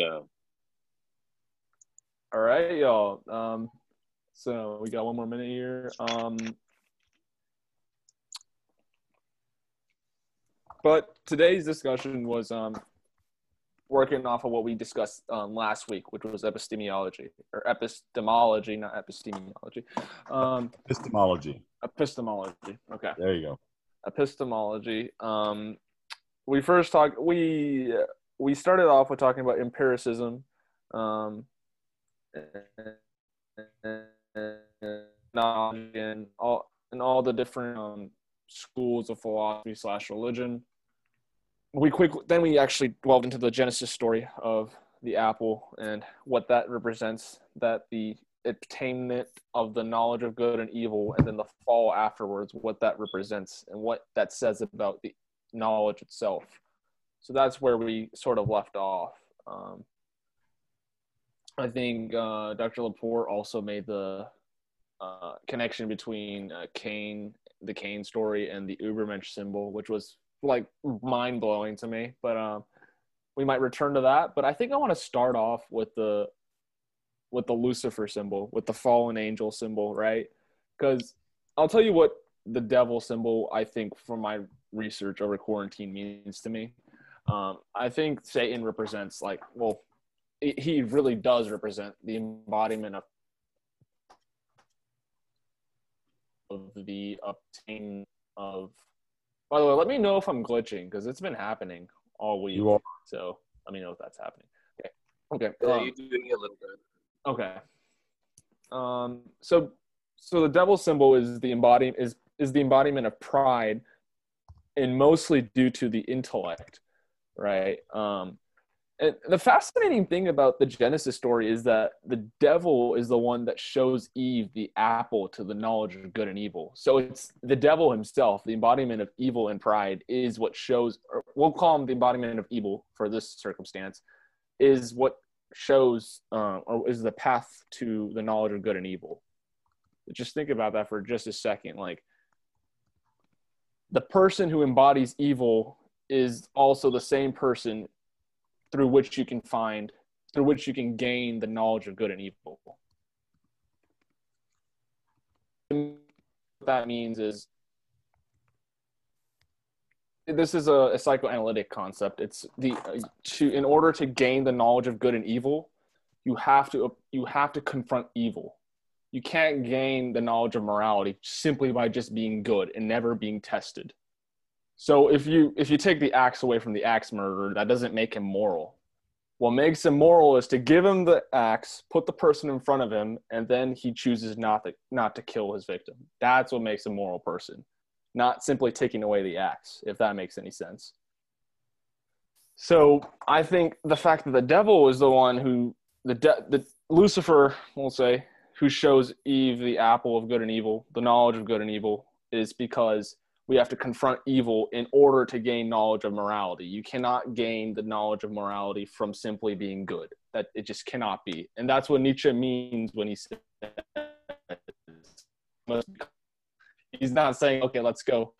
go. All right, y'all. Um, so we got one more minute here. Um, but today's discussion was um, working off of what we discussed um, last week, which was epistemology or epistemology, not epistemology. Um, Epistemology. epistemology. Okay. There you go. epistemology. Um, we first talked. We we started off with talking about empiricism, um, knowledge, and all and all the different um, schools of philosophy slash religion. We quick then we actually delved into the genesis story of the apple and what that represents. That the attainment of the knowledge of good and evil and then the fall afterwards what that represents and what that says about the knowledge itself so that's where we sort of left off um, i think uh, dr laporte also made the uh, connection between uh, cain the cain story and the ubermensch symbol which was like mind-blowing to me but um, we might return to that but i think i want to start off with the with the Lucifer symbol, with the fallen angel symbol, right? Because I'll tell you what the devil symbol, I think, from my research over quarantine means to me. Um, I think Satan represents, like, well, he really does represent the embodiment of of the obtain of. By the way, let me know if I'm glitching because it's been happening all week. You are. So let me know if that's happening. Okay. Okay. Yeah, um, you're doing a little bit. Okay. Um, so so the devil symbol is the embody is is the embodiment of pride, and mostly due to the intellect, right? Um, and the fascinating thing about the Genesis story is that the devil is the one that shows Eve the apple to the knowledge of good and evil. So it's the devil himself, the embodiment of evil and pride, is what shows. Or we'll call him the embodiment of evil for this circumstance, is what shows uh, or is the path to the knowledge of good and evil just think about that for just a second like the person who embodies evil is also the same person through which you can find through which you can gain the knowledge of good and evil what that means is this is a, a psychoanalytic concept. It's the uh, to in order to gain the knowledge of good and evil, you have to you have to confront evil. You can't gain the knowledge of morality simply by just being good and never being tested. So if you if you take the axe away from the axe murderer, that doesn't make him moral. What makes him moral is to give him the axe, put the person in front of him, and then he chooses not to not to kill his victim. That's what makes a moral person not simply taking away the axe, if that makes any sense. So I think the fact that the devil is the one who the de- the Lucifer, we'll say, who shows Eve the apple of good and evil, the knowledge of good and evil, is because we have to confront evil in order to gain knowledge of morality. You cannot gain the knowledge of morality from simply being good. That it just cannot be. And that's what Nietzsche means when he says he's not saying, okay, let's go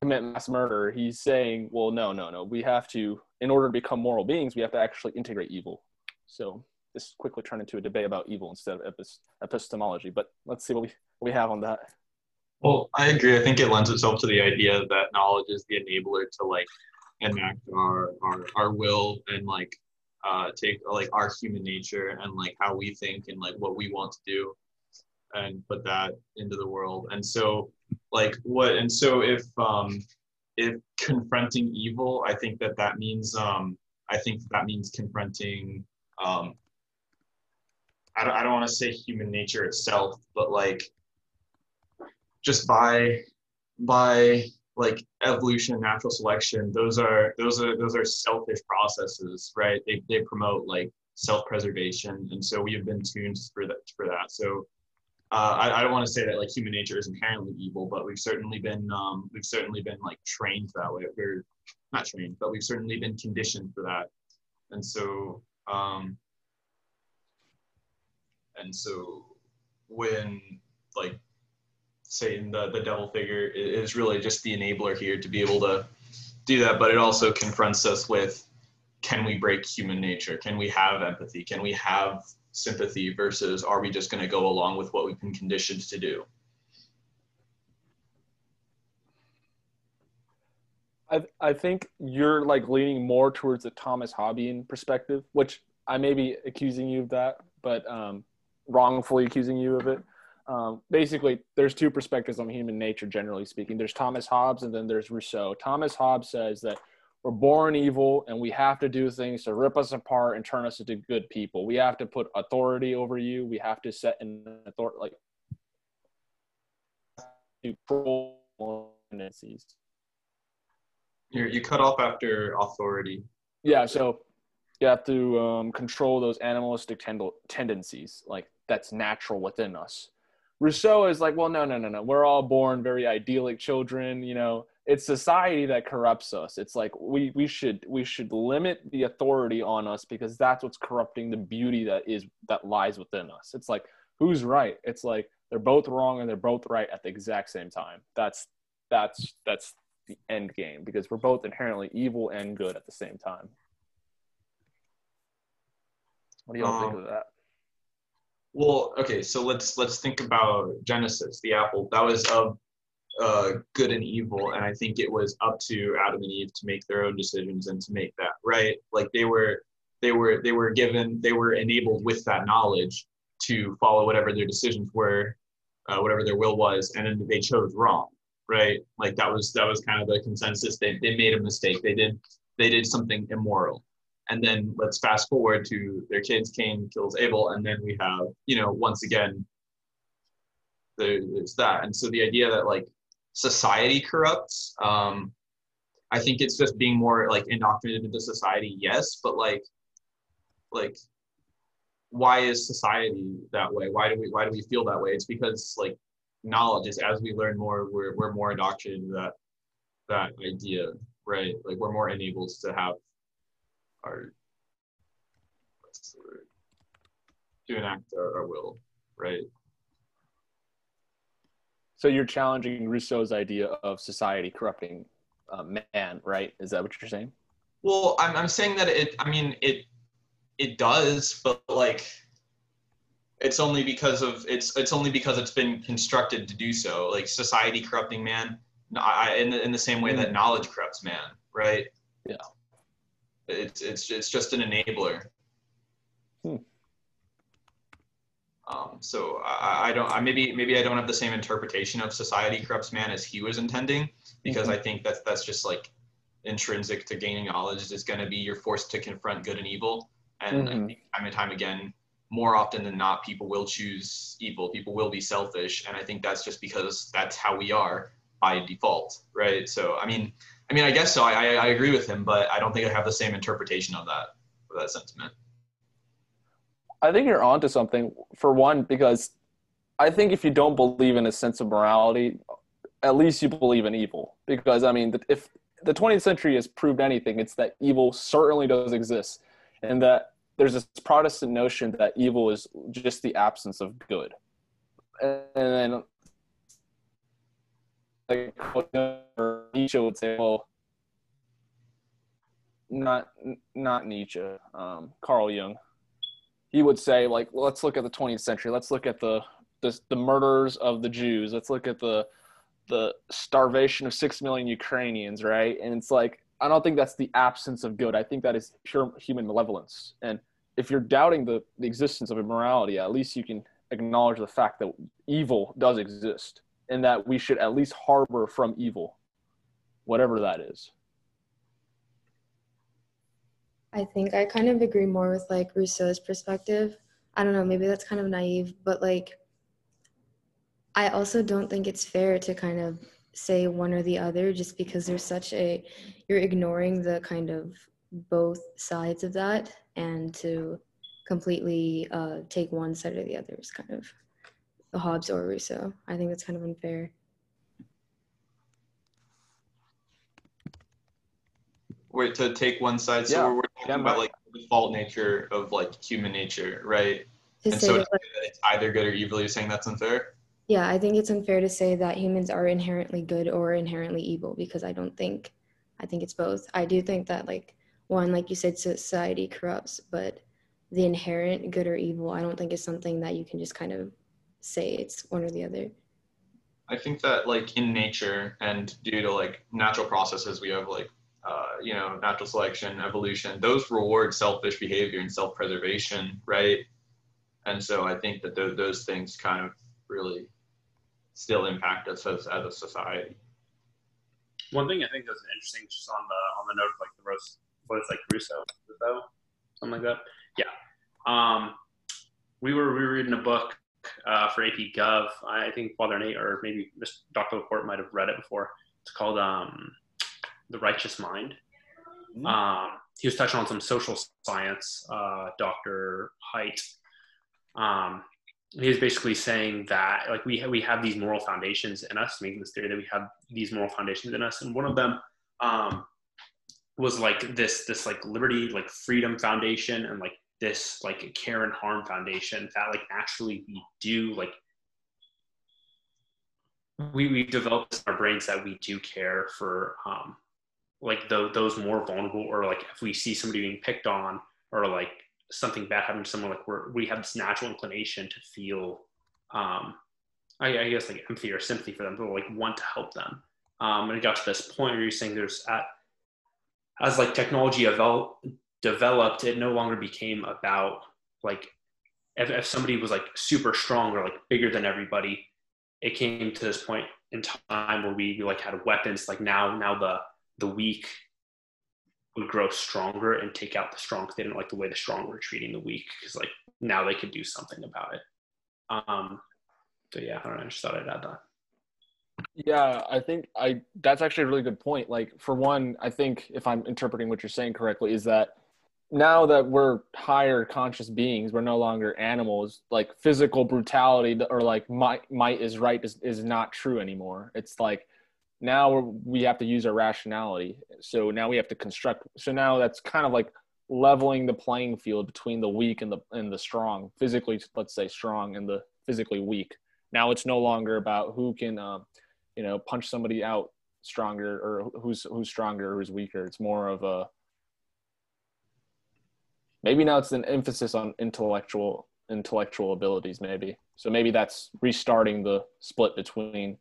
commit mass murder. He's saying, well, no, no, no. We have to, in order to become moral beings, we have to actually integrate evil. So this quickly turned into a debate about evil instead of epistemology. But let's see what we, what we have on that. Well, I agree. I think it lends itself to the idea that knowledge is the enabler to like enact our our, our will and like uh, take like our human nature and like how we think and like what we want to do and put that into the world. And so like what and so if um if confronting evil, I think that that means um I think that means confronting um I don't, I don't want to say human nature itself, but like just by by like evolution and natural selection those are those are those are selfish processes right? They, they promote like self-preservation and so we have been tuned for that for that. So uh, I, I, don't want to say that like human nature is inherently evil but we've certainly been um, we've certainly been like trained that way. We're not trained but we've certainly been conditioned for that. And so um, and so when like Satan, the, the devil figure, is really just the enabler here to be able to do that. But it also confronts us with can we break human nature? Can we have empathy? Can we have sympathy versus are we just going to go along with what we've been conditioned to do? I, I think you're like leaning more towards the Thomas Hobbesian perspective, which I may be accusing you of that, but um, wrongfully accusing you of it. Um, basically, there's two perspectives on human nature, generally speaking. There's Thomas Hobbes and then there's Rousseau. Thomas Hobbes says that we're born evil and we have to do things to rip us apart and turn us into good people. We have to put authority over you. We have to set an authority, like, tendencies. You you cut off after authority. Yeah, so you have to um, control those animalistic tend- tendencies, like that's natural within us. Rousseau is like, well, no, no, no, no. We're all born very idyllic children. You know, it's society that corrupts us. It's like we we should we should limit the authority on us because that's what's corrupting the beauty that is that lies within us. It's like who's right? It's like they're both wrong and they're both right at the exact same time. That's that's that's the end game because we're both inherently evil and good at the same time. What do y'all um, think of that? Well, okay, so let's let's think about Genesis, the apple. That was of uh, good and evil, and I think it was up to Adam and Eve to make their own decisions and to make that right. Like they were, they were, they were given, they were enabled with that knowledge to follow whatever their decisions were, uh, whatever their will was, and then they chose wrong right? Like that was that was kind of the consensus. They they made a mistake. They did they did something immoral. And then let's fast forward to their kids. Cain kills Abel, and then we have you know once again there's that. And so the idea that like society corrupts, um, I think it's just being more like indoctrinated into society. Yes, but like like why is society that way? Why do we why do we feel that way? It's because like knowledge is as we learn more, we're, we're more indoctrinated that, that idea, right? Like we're more enabled to have our, what's the word? To enact our, our will, right? So you're challenging Rousseau's idea of society corrupting uh, man, right? Is that what you're saying? Well, I'm, I'm saying that it, I mean, it, it does, but like, it's only because of it's it's only because it's been constructed to do so like society corrupting man I, in, the, in the same way that knowledge corrupts man right yeah it's it's it's just an enabler hmm. um, so I, I don't I maybe maybe I don't have the same interpretation of society corrupts man as he was intending because mm-hmm. I think that's that's just like intrinsic to gaining knowledge is going to be you're forced to confront good and evil and mm-hmm. time and time again more often than not, people will choose evil. People will be selfish, and I think that's just because that's how we are by default, right? So, I mean, I mean, I guess so. I, I agree with him, but I don't think I have the same interpretation of that, of that sentiment. I think you're onto something. For one, because I think if you don't believe in a sense of morality, at least you believe in evil. Because I mean, if the 20th century has proved anything, it's that evil certainly does exist, and that there's this Protestant notion that evil is just the absence of good, and then like Nietzsche would say, well, not not Nietzsche, um, Carl Jung. He would say like, let's look at the 20th century. Let's look at the the, the murders of the Jews. Let's look at the the starvation of six million Ukrainians, right? And it's like I don't think that's the absence of good. I think that is pure human malevolence. And if you're doubting the, the existence of immorality, at least you can acknowledge the fact that evil does exist and that we should at least harbor from evil, whatever that is. I think I kind of agree more with like Rousseau's perspective. I don't know, maybe that's kind of naive, but like I also don't think it's fair to kind of say one or the other just because there's such a you're ignoring the kind of both sides of that and to completely uh, take one side or the other is kind of the Hobbes or Rousseau. I think that's kind of unfair. Wait, to take one side, so yeah. we're, talking yeah, about like the default nature of like human nature, right? To and so like, it's either good or evil. You're saying that's unfair? Yeah, I think it's unfair to say that humans are inherently good or inherently evil because I don't think, I think it's both. I do think that like one, like you said, society corrupts, but the inherent good or evil, I don't think is something that you can just kind of say it's one or the other. I think that like in nature and due to like natural processes, we have like uh, you know natural selection, evolution. Those reward selfish behavior and self-preservation, right? And so I think that th- those things kind of really still impact us as, as a society. One thing I think that's interesting, just on the on the note of like the roast, what it's like Rousseau, though, something like that. Yeah. Um, we were we were reading a book uh, for AP Gov. I think Father Nate or maybe Dr. Laporte might have read it before. It's called um, The Righteous Mind. Mm-hmm. Um, he was touching on some social science. Uh, Dr. Haidt. Um, he was basically saying that like we ha- we have these moral foundations in us, making this theory that we have these moral foundations in us, and one of them um, was like this this like liberty like freedom foundation and like this like care and harm foundation that like actually we do like we we developed in our brains that we do care for um like the, those more vulnerable or like if we see somebody being picked on or like something bad happening to someone like we're, we have this natural inclination to feel um I, I guess like empathy or sympathy for them to like want to help them. Um and it got to this point where you're saying there's at as like technology evolved developed, it no longer became about like if, if somebody was like super strong or like bigger than everybody, it came to this point in time where we, we like had weapons. Like now, now the the weak would grow stronger and take out the strong. They didn't like the way the strong were treating the weak because like now they could do something about it. Um, so yeah, I don't know. I just thought I'd add that. Yeah, I think I that's actually a really good point. Like for one, I think if I'm interpreting what you're saying correctly, is that now that we're higher conscious beings, we're no longer animals. Like physical brutality or like might might is right is, is not true anymore. It's like now we have to use our rationality. So now we have to construct. So now that's kind of like leveling the playing field between the weak and the and the strong. Physically, let's say strong and the physically weak. Now it's no longer about who can, um, you know, punch somebody out stronger or who's who's stronger or who's weaker. It's more of a maybe now it's an emphasis on intellectual intellectual abilities maybe so maybe that's restarting the split between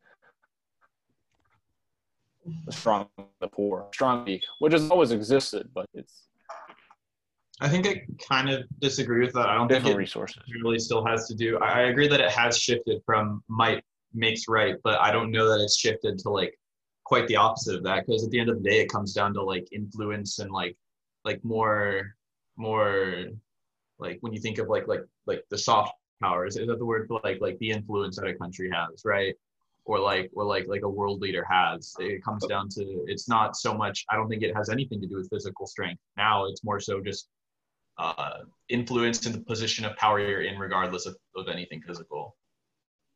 the strong and the poor strong weak which has always existed but it's I think I kind of disagree with that. I don't think it resources really still has to do. I I agree that it has shifted from might makes right, but I don't know that it's shifted to like quite the opposite of that. Because at the end of the day, it comes down to like influence and like like more more like when you think of like like like the soft powers is that the word for like like the influence that a country has right? Or like or like like a world leader has. It comes down to it's not so much i don't think it has anything to do with physical strength. Now it's more so just uh influence in the position of power you're in regardless of, of anything physical.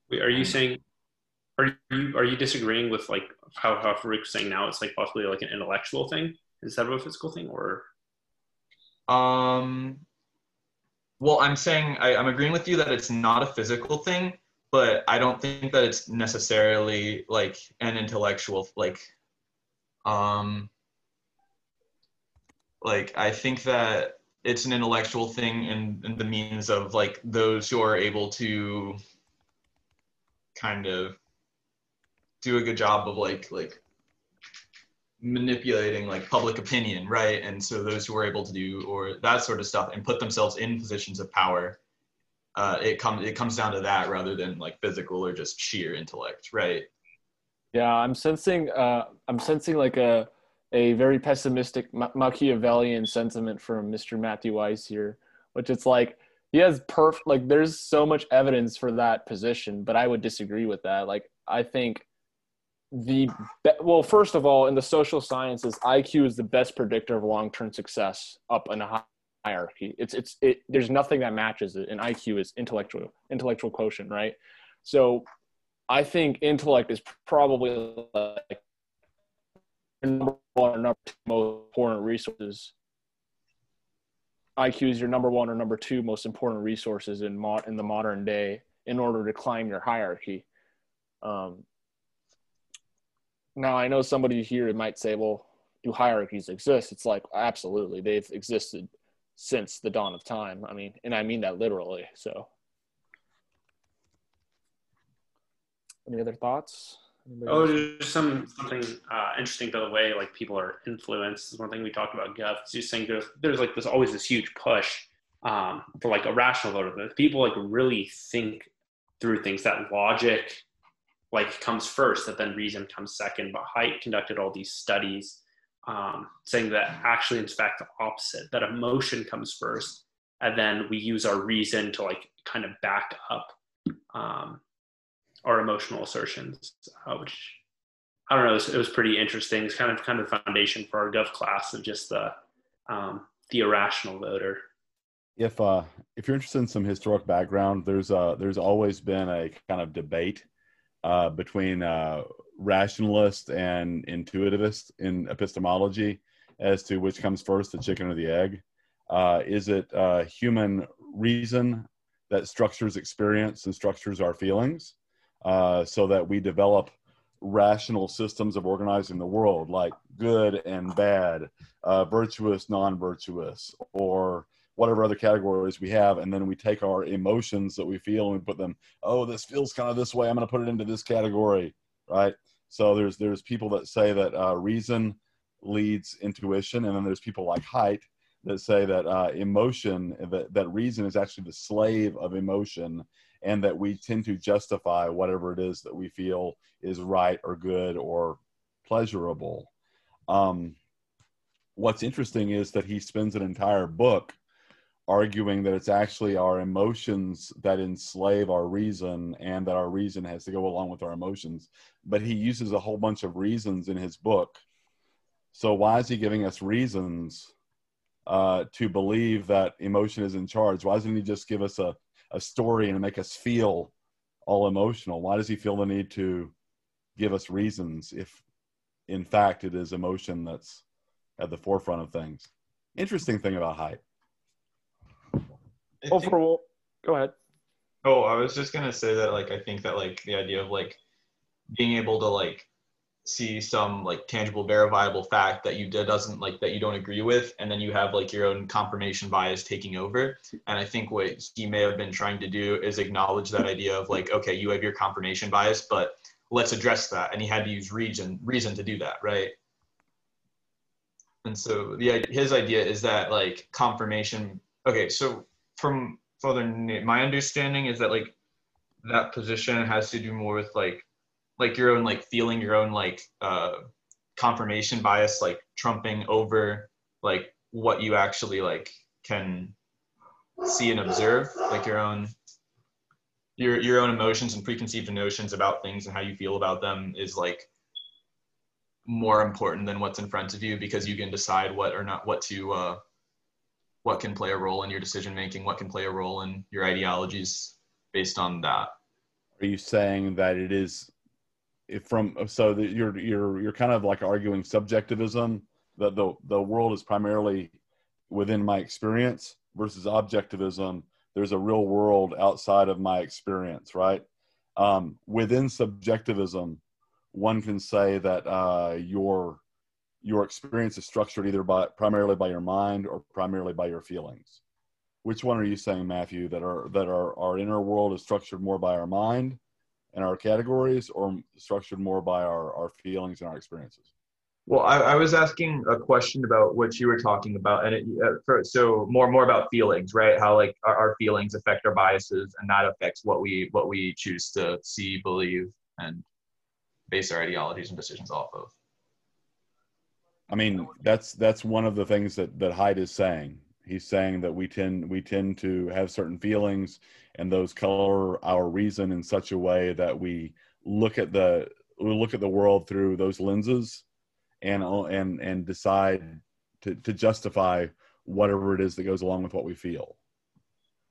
Wait, are you saying are you are you disagreeing with like how how Farouk's saying now it's like possibly like an intellectual thing instead of a physical thing or Um, well, I'm saying I, I'm agreeing with you that it's not a physical thing, but I don't think that it's necessarily like an intellectual like. Um, like I think that it's an intellectual thing in, in the means of like those who are able to kind of do a good job of like like manipulating like public opinion, right? And so those who are able to do or that sort of stuff and put themselves in positions of power, uh, it comes it comes down to that rather than like physical or just sheer intellect, right? yeah i'm sensing uh i'm sensing like a a very pessimistic Ma- machiavellian sentiment from mr matthew weiss here which it's like he has perf like there's so much evidence for that position but i would disagree with that like i think the be- well first of all in the social sciences iq is the best predictor of long-term success up in a hierarchy. It's it's it there's nothing that matches it and iq is intellectual intellectual quotient right? So i think intellect is probably like number one or number two most important resources. Iq is your number one or number two most important resources in mo- in the modern day in order to climb your hierarchy. Um, now I know somebody here might say, well, do hierarchies exist? It's like absolutely they've existed since the dawn of time. I mean, and I mean that literally. So, any other thoughts? Anybody Oh, else? there's some something uh, interesting to the way like people are influenced. Is one thing we talked about, Gov. Is just saying there's there's like this always this huge push um, for like a rational voter. That people like really think through things. That logic like comes first, that then reason comes second. But Haidt conducted all these studies um, saying that actually, in fact, the opposite. That emotion comes first, and then we use our reason to like kind of back up um, our emotional assertions, uh, which I don't know. It was, it was pretty interesting. It's kind of kind of foundation for our gov class of just the um, the irrational voter. if uh if you're interested in some historic background there's uh there's always been a kind of debate uh between uh rationalist and intuitivist in epistemology as to which comes first the chicken or the egg. Uh is it uh human reason that structures experience and structures our feelings uh so that we develop rational systems of organizing the world like good and bad uh virtuous non-virtuous or whatever other categories we have and then we take our emotions that we feel and we put them oh this feels kind of this way i'm going to put it into this category right? So there's there's people that say that uh, reason leads intuition and then there's people like Haidt that say that uh, emotion that, that reason is actually the slave of emotion and that we tend to justify whatever it is that we feel is right or good or pleasurable. Um, what's interesting is that he spends an entire book arguing that it's actually our emotions that enslave our reason and that our reason has to go along with our emotions. But he uses a whole bunch of reasons in his book. So why is he giving us reasons uh, to believe that emotion is in charge? Why doesn't he just give us a, a story and make us feel all emotional? Why does he feel the need to give us reasons if in fact it is emotion that's at the forefront of things? Interesting thing about Haidt. I think- Overall, go ahead. Oh, I was just gonna say that like I think that like the idea of like being able to like see some like tangible verifiable fact that you doesn't like that you don't agree with and then you have like your own confirmation bias taking over. And i think what he may have been trying to do is acknowledge that idea of like okay you have your confirmation bias but let's address that. And he had to use reason reason to do that right? And so the his idea is that like confirmation okay so from Father Nate, my understanding is that like that position has to do more with like like your own like feeling your own like uh confirmation bias like trumping over like what you actually like can see and observe like your own your your own emotions and preconceived notions about things and how you feel about them is like more important than what's in front of you because you can decide what or not what to uh what can play a role in your decision making what can play a role in your ideologies based on that? Are you saying that it is from so that you're you're you're kind of like arguing subjectivism that the the world is primarily within my experience versus objectivism. There's a real world outside of my experience right? Um, within subjectivism one can say that uh, your your experience is structured either by primarily by your mind or primarily by your feelings which one are you saying matthew that are that our, our inner world is structured more by our mind and our categories or structured more by our, our feelings and our experiences Well, I, I was asking a question about what you were talking about, and it, uh, for, so more more about feelings, right? How like our, our feelings affect our biases, and that affects what we what we choose to see, believe, and base our ideologies and decisions off of. I mean that's that's one of the things that that Haidt is saying. He's saying that we tend we tend to have certain feelings and those color our reason in such a way that we look at the we look at the world through those lenses and and and decide to, to justify whatever it is that goes along with what we feel.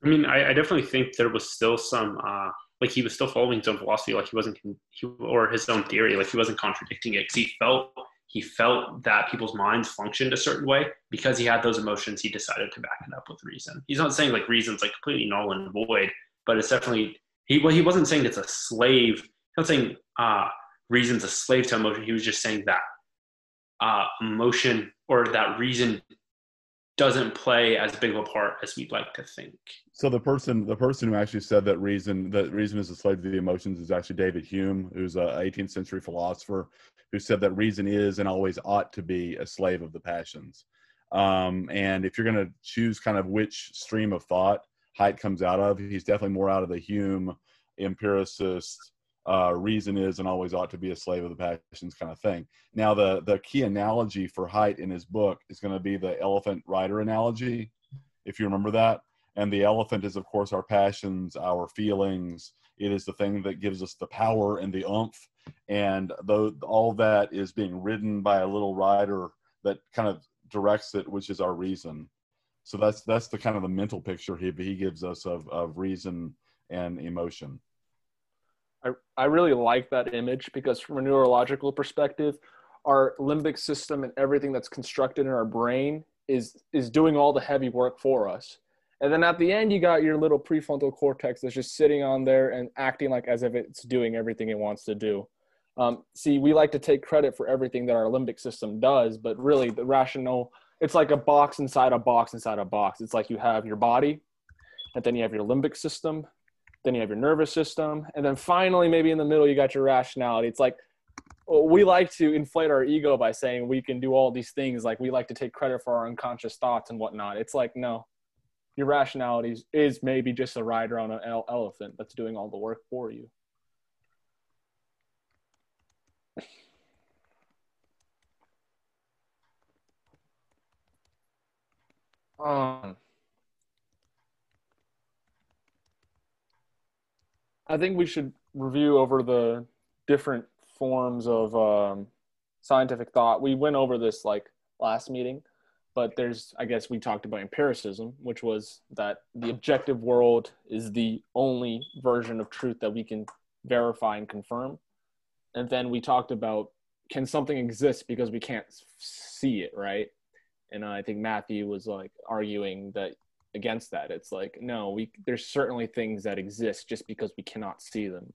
I mean, I, I definitely think there was still some uh, like he was still following his own philosophy, like he wasn't he, or his own theory, like he wasn't contradicting it because he felt he felt that people's minds functioned a certain way because he had those emotions. He decided to back it up with reason. He's not saying like reason's like completely null and void, but it's definitely he. Well, he wasn't saying it's a slave. He's not saying uh, reason's a slave to emotion. He was just saying that uh, emotion or that reason doesn't play as big of a part as we'd like to think. So the person, the person who actually said that reason, that reason is a slave to the emotions, is actually David Hume, who's a 18th century philosopher, who said that reason is and always ought to be a slave of the passions. Um, and if you're going to choose kind of which stream of thought Haidt comes out of, he's definitely more out of the Hume empiricist uh, reason is and always ought to be a slave of the passions kind of thing. Now, the the key analogy for Haidt in his book is going to be the elephant rider analogy, if you remember that. And the elephant is, of course, our passions, our feelings. It is the thing that gives us the power and the oomph. And though all that is being ridden by a little rider that kind of directs it, which is our reason. So that's that's the kind of the mental picture he he gives us of of reason and emotion. I, I really like that image because from a neurological perspective, our limbic system and everything that's constructed in our brain is is doing all the heavy work for us. And then at the end, you got your little prefrontal cortex that's just sitting on there and acting like as if it's doing everything it wants to do. Um, see, we like to take credit for everything that our limbic system does, but really the rational, it's like a box inside a box inside a box. It's like you have your body, and then you have your limbic system, then you have your nervous system, and then finally, maybe in the middle, you got your rationality. It's like we like to inflate our ego by saying we can do all these things. Like we like to take credit for our unconscious thoughts and whatnot. It's like, no, your rationality is maybe just a rider on an elephant that's doing all the work for you. Um, I think we should review over the different forms of um, scientific thought. We went over this like last meeting, but there's, I guess, we talked about empiricism, which was that the objective world is the only version of truth that we can verify and confirm. And then we talked about can something exist because we can't see it, right? And I think Matthew was like arguing that against that. It's like no, we there's certainly things that exist just because we cannot see them.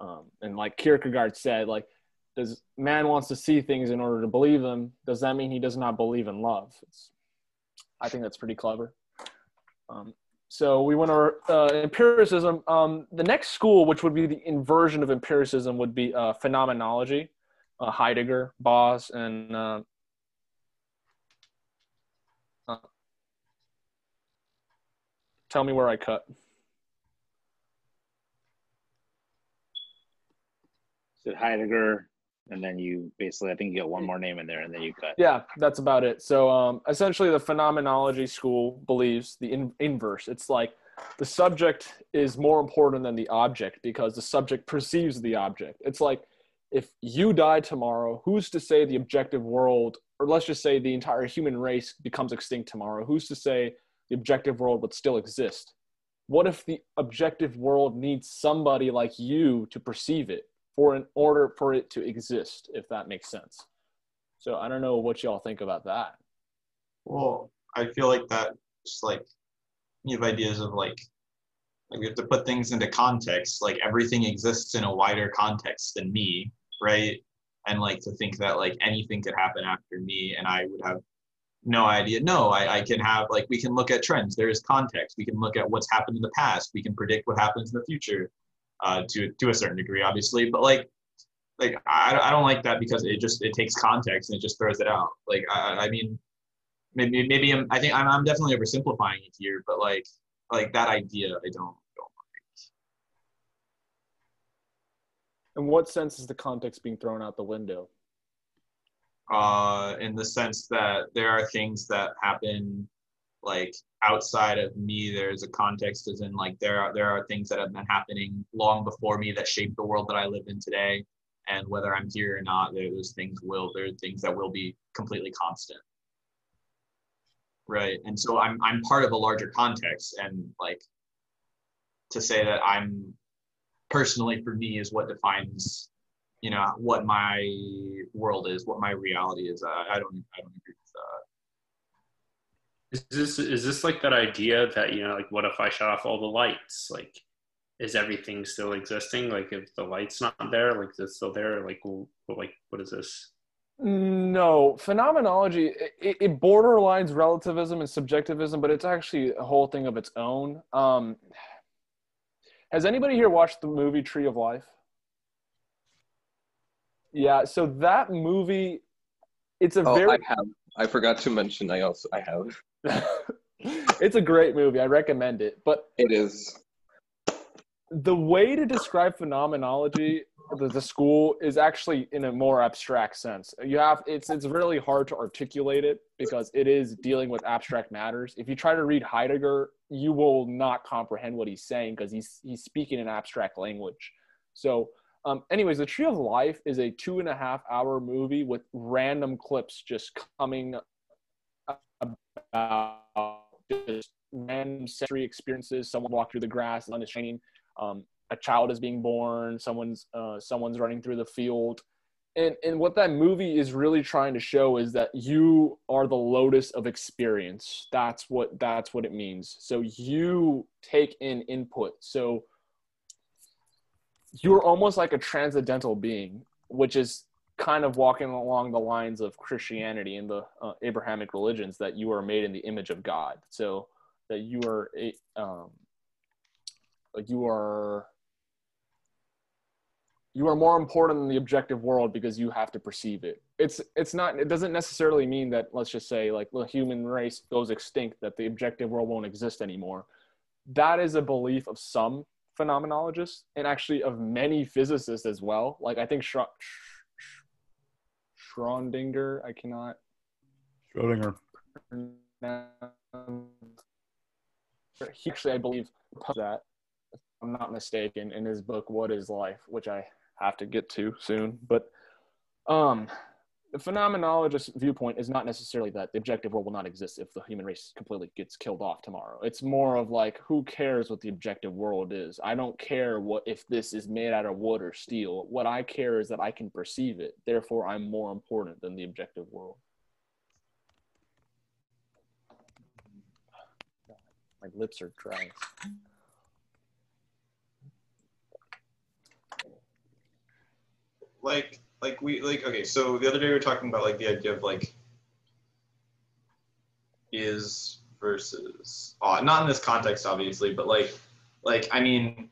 Um, and like Kierkegaard said, like does man wants to see things in order to believe them? Does that mean he does not believe in love? It's, I think that's pretty clever. Um, so we went over uh, empiricism. Um, the next school, which would be the inversion of empiricism, would be uh, phenomenology. Uh, Heidegger, Bose, and uh, Tell me where I cut. Said Heidegger, and then you basically, I think you get one more name in there, and then you cut. Yeah, that's about it. So um, essentially, the phenomenology school believes the in- inverse. It's like the subject is more important than the object because the subject perceives the object. It's like if you die tomorrow, who's to say the objective world, or let's just say the entire human race becomes extinct tomorrow? Who's to say the objective world would still exist. What if the objective world needs somebody like you to perceive it for in order for it to exist, if that makes sense? So I don't know what y'all think about that. Well, I feel like that just like you have ideas of like like we have to put things into context. Like everything exists in a wider context than me, right? And like to think that like anything could happen after me and I would have no idea. No, I, I can have like we can look at trends. There is context. We can look at what's happened in the past. We can predict what happens in the future, uh, to to a certain degree, obviously. But like, like I, I don't like that because it just it takes context and it just throws it out. Like I, I mean, maybe maybe I'm, I think I'm, I'm definitely oversimplifying it here, but like like that idea I don't don't like. In what sense is the context being thrown out the window? uh, in the sense that there are things that happen like outside of me there's a context as in like there are there are things that have been happening long before me that shape the world that i live in today and whether i'm here or not those things will there are things that will be completely constant right and so i'm i'm part of a larger context and like to say that i'm personally for me is what defines you know what my world is, what my reality is. Uh, I don't I don't agree. Is this is this like that idea that you know like what if I shut off all the lights? Like, is everything still existing? Like if the light's not there, like is it still there? Like like what is this? No, phenomenology it, it borderlines relativism and subjectivism, but it's actually a whole thing of its own. Um, has anybody here watched the movie Tree of Life? Yeah, so that movie, it's a Oh, very I have. I forgot to mention. I also I have. it's a great movie. I recommend it. But It is. the way to describe phenomenology, the, the school, is actually in a more abstract sense. You have it's it's really hard to articulate it because it is dealing with abstract matters. If you try to read Heidegger, you will not comprehend what he's saying because he's he's speaking in abstract language. So. Um, anyways, The Tree of Life is a two and a half hour movie with random clips just coming about just random sensory experiences. Someone walked through the grass, sun is shining. Um, a child is being born. Someone's uh, someone's running through the field, and and what that movie is really trying to show is that you are the lotus of experience. That's what that's what it means. So you take in input. So you're almost like a transcendental being, which is kind of walking along the lines of Christianity and the uh, Abrahamic religions that you are made in the image of God. So that you are um, you are you are more important than the objective world because you have to perceive it. It's it's not it doesn't necessarily mean that let's just say like the human race goes extinct that the objective world won't exist anymore. That is a belief of some phenomenologists and actually of many physicists as well. Like I think Schro- Schrödinger, I cannot Schrodinger. he actually, I believe, that, if I'm not mistaken, in his book "What Is Life," which I have to get to soon. But um, the phenomenologist viewpoint is not necessarily that the objective world will not exist if the human race completely gets killed off tomorrow. It's more of like, who cares what the objective world is? I don't care what if this is made out of wood or steel. What I care is that I can perceive it. Therefore, I'm more important than the objective world. My lips are dry. like like we like okay so the other day we were talking about like the idea of like is versus not in this context obviously but like like i mean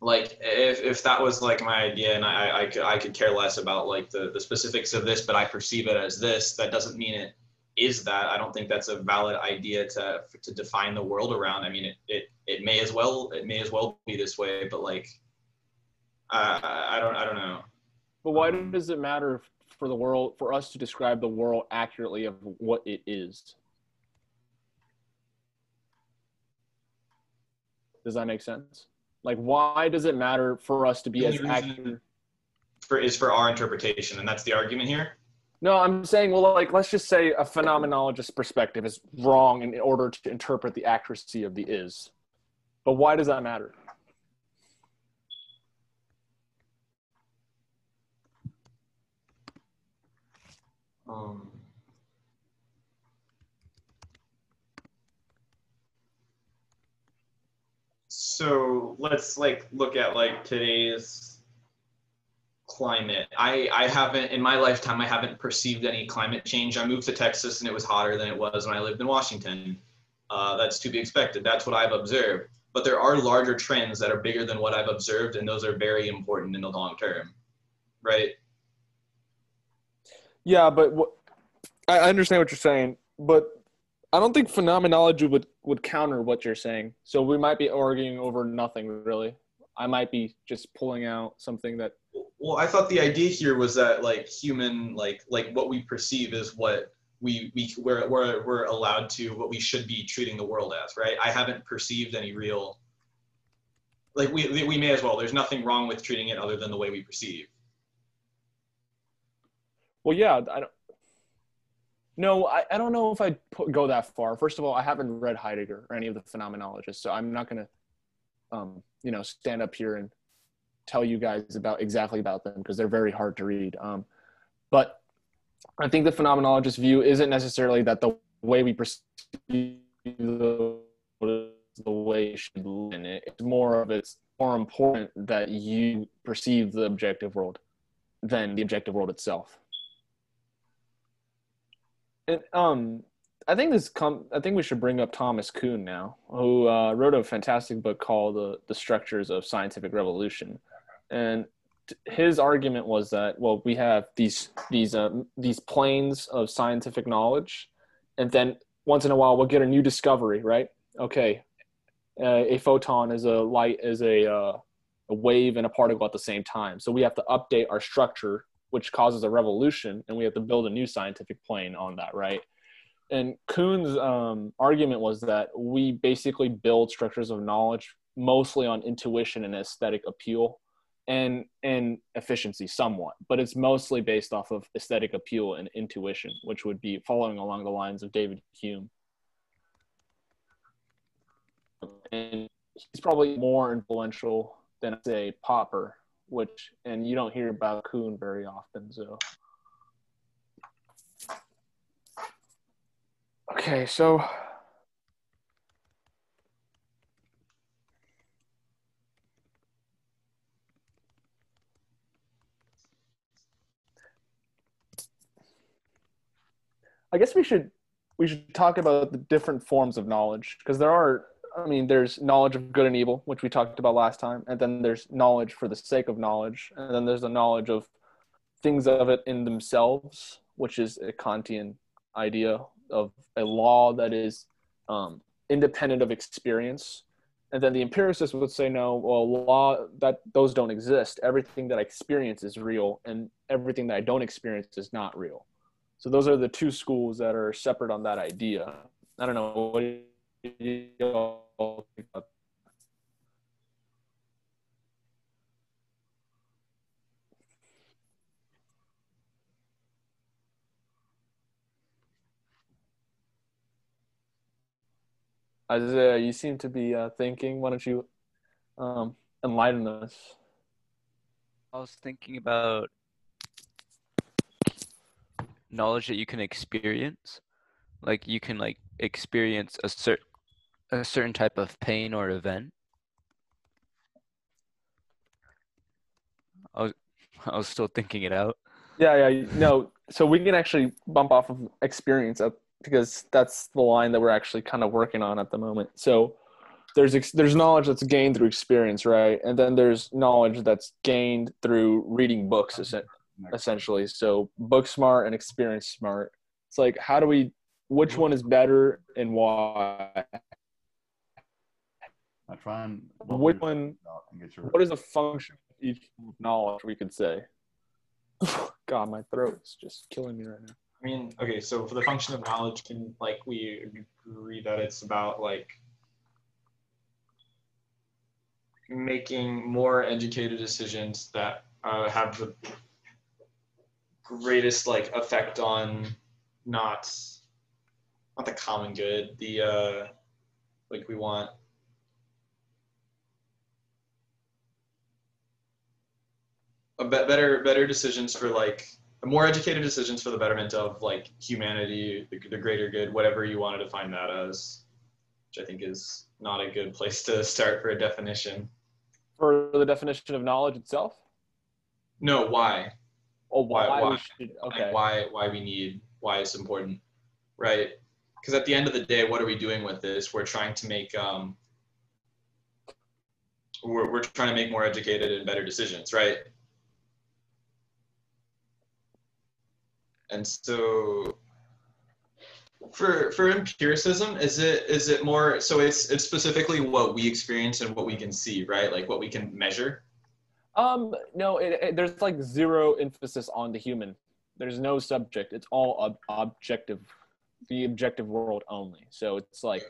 like if, if that was like my idea and I, I could i could care less about like the, the specifics of this but i perceive it as this that doesn't mean it is that. I don't think that's a valid idea to to define the world around. I mean it it, it may as well it may as well be this way but like uh, i don't i don't know But why Um, does it matter for the world for us to describe the world accurately of what it is? Does that make sense? Like, why does it matter for us to be as accurate? for is for our interpretation and that's the argument here No, I'm saying, well, like, let's just say a phenomenologist perspective is wrong in order to interpret the accuracy of the is. But why does that matter? Um so let's like look at like today's climate. I i haven't in my lifetime i haven't perceived any climate change. I moved to texas and it was hotter than it was when i lived in washington. Uh, that's to be expected. That's what i've observed. But there are larger trends that are bigger than what i've observed and those are very important in the long term. Right Yeah, but what, I understand what you're saying, but I don't think phenomenology would, would counter what you're saying. So we might be arguing over nothing, really. I might be just pulling out something that. well i thought the idea here was that like human like like what we perceive is what we we we're, we're, we're allowed to what we should be treating the world as right i haven't perceived any real like we we may as well there's nothing wrong with treating it other than the way we perceive Well, yeah, I don't. No, I, I don't know if I'd put, go that far. First of all, I haven't read Heidegger or any of the phenomenologists, so I'm not going to, um, you know, stand up here and tell you guys about exactly about them because they're very hard to read. Um, but I think the phenomenologist view isn't necessarily that the way we perceive the the way it should it. It's more of it's more important that you perceive the objective world than the objective world itself. And um, I think this com- I think we should bring up Thomas Kuhn now, who uh, wrote a fantastic book called the the Structures of Scientific Revolution, and his argument was that well we have these these um, these planes of scientific knowledge, and then once in a while we'll get a new discovery, right? Okay, uh, a photon is a light is a uh, a wave and a particle at the same time, so we have to update our structure, which causes a revolution, and we have to build a new scientific plane on that, right? and Kuhn's um, argument was that we basically build structures of knowledge mostly on intuition and aesthetic appeal and and efficiency somewhat but it's mostly based off of aesthetic appeal and intuition which would be following along the lines of david hume and he's probably more influential than say popper which and you don't hear about kuhn very often so. Okay, so. I guess we should we should talk about the different forms of knowledge because there are I mean there's knowledge of good and evil which we talked about last time and then there's knowledge for the sake of knowledge and then there's a knowledge of things of it in themselves which is a Kantian idea of a law that is um, independent of experience. And then the empiricist would say no well law that those don't exist. Everything that i experience is real and everything that i don't experience is not real. So those are the two schools that are separate on that idea. I don't know what do Isaiah, you seem to be uh, thinking. Why don't you um, enlighten us? I was thinking about knowledge that you can experience. Like you can like experience a certain a certain type of pain or event. I was I was still thinking it out. Yeah, yeah. No, so we can actually bump off of experience up because that's the line that we're actually kind of working on at the moment. So there's ex- there's knowledge that's gained through experience, right? And then there's knowledge that's gained through reading books, es- essentially. So book smart and experience smart. It's like how do we? Which one is better and why? I try and Which one? and get your What is a function of each knowledge? We could say. God, my throat is just killing me right now. I mean, okay, so for the function of knowledge, can like we agree that it's about like making more educated decisions that uh, have the greatest like effect on not not the common good, the uh, like we want a be- better better decisions for like more educated decisions for the betterment of like humanity, the, the greater good, whatever you want to define that as, which I think is not a good place to start for a definition. For the definition of knowledge itself. No, why? Oh, why? Why- we why? should, okay. why why we need why it's important, right? Because at the end of the day, what are we doing with this? We're trying to make um, we're we're trying to make more educated and better decisions, right? And so for for empiricism, is it is it more so it's it's specifically what we experience and what we can see, right? Like what we can measure. Um, no, it, it, there's like zero emphasis on the human. There's no subject. It's all ob- objective, the objective world only. So it's like,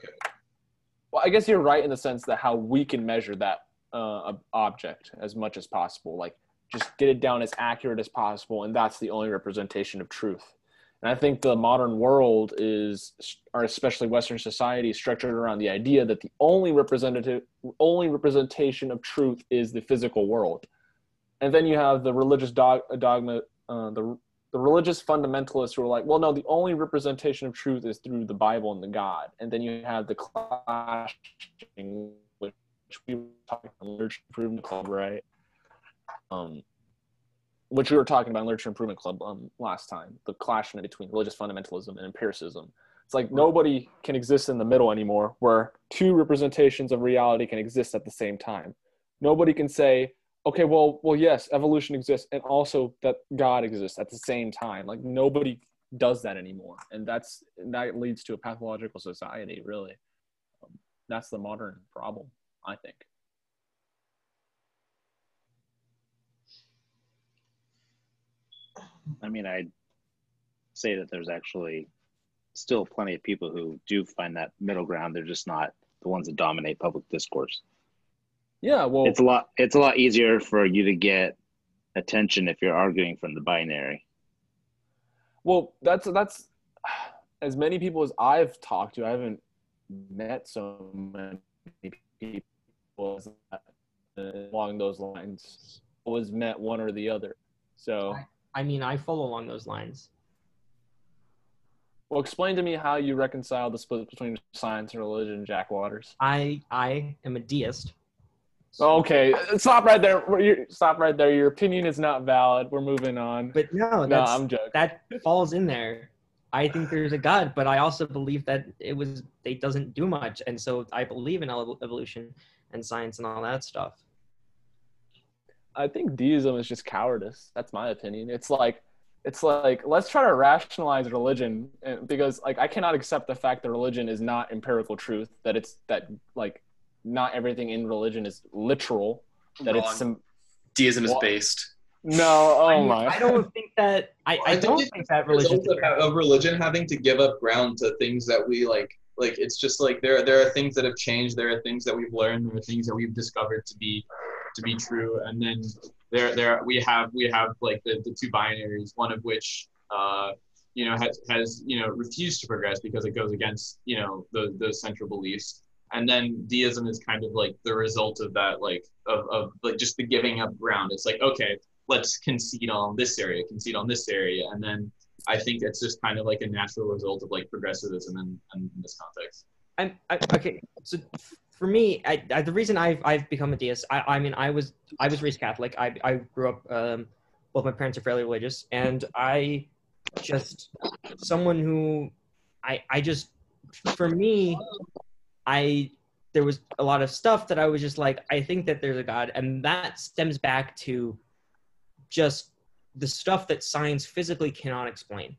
well, I guess you're right in the sense that how we can measure that uh, object as much as possible. Like, just get it down as accurate as possible, and that's the only representation of truth. And I think the modern world is, or especially Western society, structured around the idea that the only representative, only representation of truth is the physical world. And then you have the religious dog, dogma, uh, the the religious fundamentalists who are like, well, no, the only representation of truth is through the Bible and the God. And then you have the clashing, which we talking about right? Um, which we were talking about in Literature Improvement Club um, last time, the clash in between religious fundamentalism and empiricism. It's like nobody can exist in the middle anymore, where two representations of reality can exist at the same time. Nobody can say, okay, well, well, yes, evolution exists, and also that God exists at the same time. Like nobody does that anymore, and that's that leads to a pathological society. Really, um, that's the modern problem, I think. I mean, I'd say that there's actually still plenty of people who do find that middle ground. They're just not the ones that dominate public discourse. Yeah, well, It's a lot. It's a lot easier for you to get attention if you're arguing from the binary. Well, that's that's as many people as I've talked to. I haven't met so many people as that, uh, along those lines. Was met one or the other. So, I mean, I fall along those lines. well, explain to me how you reconcile the split between science and religion, Jack Waters. I I am a deist. Okay, stop right there. Stop right there. Your opinion is not valid. We're moving on. But no, no, that's, I'm joking. that falls in there. I think there's a God, but I also believe that it was it doesn't do much, and so I believe in evolution and science and all that stuff. I think deism is just cowardice. That's my opinion. It's like it's like let's try to rationalize religion eh, because like I cannot accept the fact that religion is not empirical truth. That it's that like not everything in religion is literal. That Wrong. it's some Deism is What? based. no. Oh I, mean, my. I don't think that I, I, I don't it's think that religion. of, of religion having to give up ground to things that we like like it's just like there there are things that have changed there are things that we've learned there are things that we've discovered to be to be true. And then there there we have we have like the, the two binaries one of which uh you know has has you know refused to progress because it goes against you know the those central beliefs. And then deism is kind of like the result of that like of, of like just the giving up ground. It's like okay let's concede on this area concede on this area. And then I think it's just kind of like a natural result of like progressivism in, in this context. I'm, I, okay, so for me, I, I, the reason I've I've become a deist, I, I mean, I was I was raised Catholic. I I grew up. Um, both my parents are fairly religious, and I just someone who I I just for me, I there was a lot of stuff that I was just like, I think that there's a God, and that stems back to just the stuff that science physically cannot explain.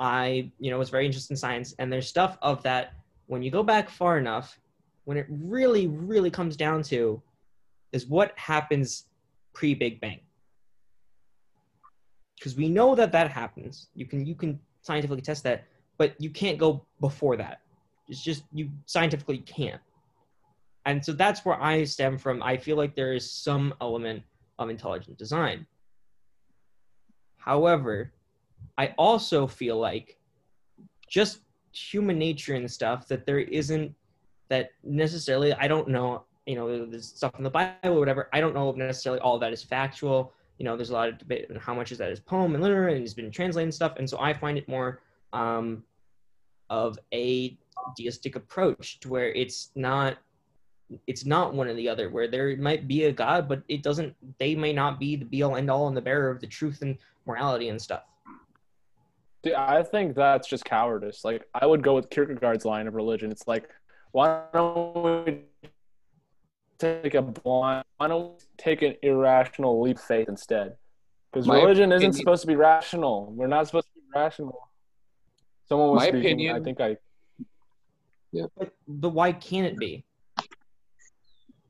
I, you know, was very interested in science, and there's stuff of that when you go back far enough, when it really, really comes down to is what happens pre Big Bang. Because we know that that happens. You can you can scientifically test that, but you can't go before that. It's just you scientifically can't. And so that's where I stem from. I feel like there is some element of intelligent design. However, I also feel like just human nature and stuff that there isn't that necessarily I don't know, you know, there's stuff in the Bible or whatever. I don't know if necessarily all that is factual. You know, there's a lot of debate on how much is that is poem and literature and it's been translated and stuff. And so I find it more um, of a deistic approach to where it's not it's not one or the other where there might be a god but it doesn't they may not be the be all end all and the bearer of the truth and morality and stuff Dude, I think that's just cowardice. Like I would go with Kierkegaard's line of religion. It's like, why don't we take a blind? Why don't we take an irrational leap of faith instead? Because My religion isn't supposed to be rational. We're not supposed to be rational. Someone was My speaking. I think I. Yeah. but, but why can't it be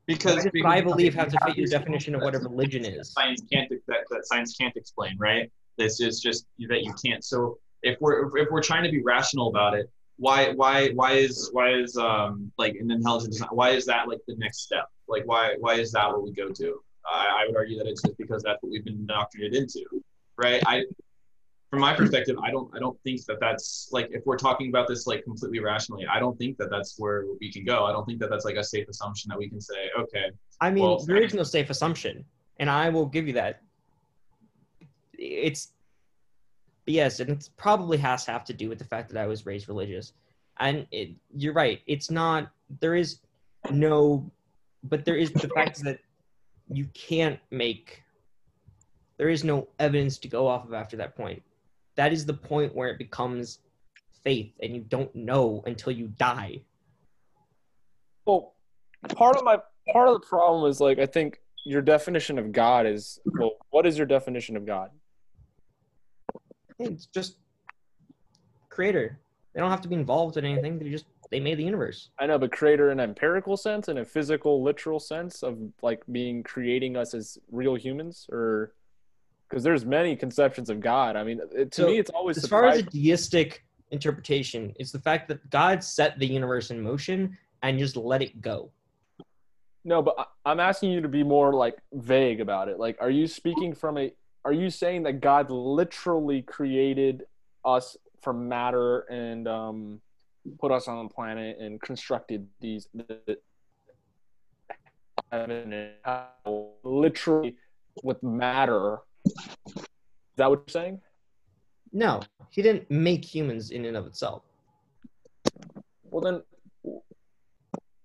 Because, Why does because what I believe have to fit your definition of what a religion is. Science can't that, that science can't explain, right? This is just that you can't. So if we're if we're trying to be rational about it, why why why is why is um like an intelligent design? Why is that like the next step? Like why why is that what we go to? I, I would argue that it's just because that's what we've been indoctrinated into, right? I from my perspective, I don't I don't think that that's like if we're talking about this like completely rationally, I don't think that that's where we can go. I don't think that that's like a safe assumption that we can say, okay, I mean, Well, there is no safe assumption, and I will give you that. It's yes, and it probably has to have to do with the fact that I was raised religious, and it, you're right. It's not. There is no, but there is the fact that you can't make there is no evidence to go off of after that point. That is the point where it becomes faith, and you don't know until you die. Well, part of my part of the problem is like I think your definition of God is well, what is your definition of God? It's just creator. They don't have to be involved in anything. They just they made the universe. I know, but creator in an empirical sense, in a physical, literal sense of like being creating us as real humans, or because there's many conceptions of God. I mean, it, to So, me, it's always As far as a deistic interpretation, it's the fact that God set the universe in motion and just let it go. No, but I'm asking you to be more like vague about it. Like, are you speaking from a? Are you saying that God literally created us from matter and um, put us on the planet and constructed these heaven and literally with matter? Is that what you're saying? No, he didn't make humans in and of itself. Well, then,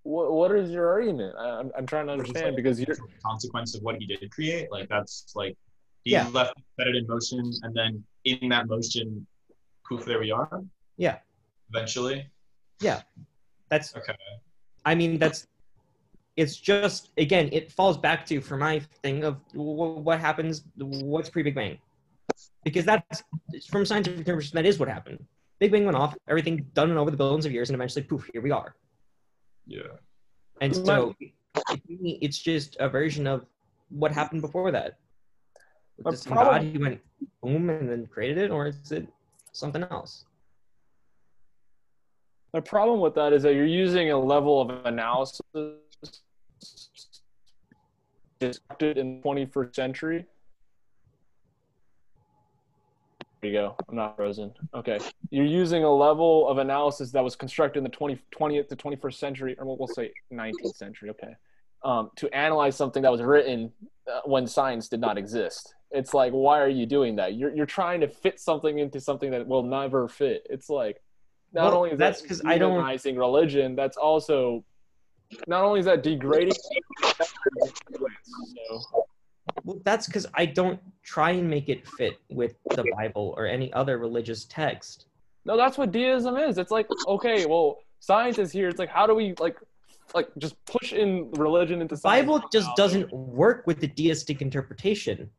what what is your argument? I, I'm I'm trying to understand because you're a consequence of what he did create. Like that's like he Yeah. left set it in motion, and then in that motion, poof, there we are. Yeah. Eventually. Yeah. That's Okay. I mean, that's it's just again, it falls back to for my thing of wh- what happens, what's pre Big Bang, because that's from scientific interpretation, that is what happened. Big Bang went off, everything done over the billions of years, and eventually, poof, here we are. Yeah. And so, it's just a version of what happened before that. My Is some God he went boom and then created it, or is it something else? The problem with that is that you're using a level of analysis constructed in the 21st century. There you go. I'm not frozen. Okay. You're using a level of analysis that was constructed in the 20, 20th to 21st century, or we'll say 19th century. Okay. Um, to analyze something that was written uh, when science did not exist. It's like, why are you doing that? You're, you're trying to fit something into something that will never fit. It's like, not Well, only is that's that 'cause I don't- demonizing religion, that's also not only is that degrading. so, Well, that's because I don't try and make it fit with the Bible or any other religious text. no, that's what deism is. It's like okay, well, science is here. It's like how do we like like just push in religion into science Bible just doesn't work with the deistic interpretation.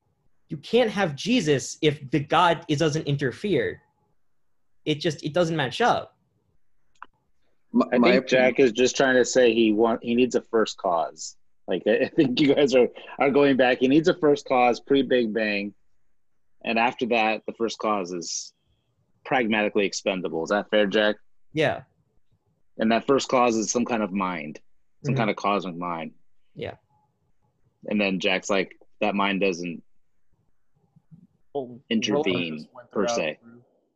You can't have Jesus if the God it doesn't interfere. It just it doesn't match up. My, I think Jack is just trying to say he want he needs a first cause. Like I think you guys are are going back. He needs a first cause pre Big Bang, and after that, the first cause is pragmatically expendable. Is that fair, Jack? Yeah. And that first cause is some kind of mind, some Mhm. kind of cosmic mind. Yeah. And then Jack's like, that mind doesn't Well, intervene, religion just went per se.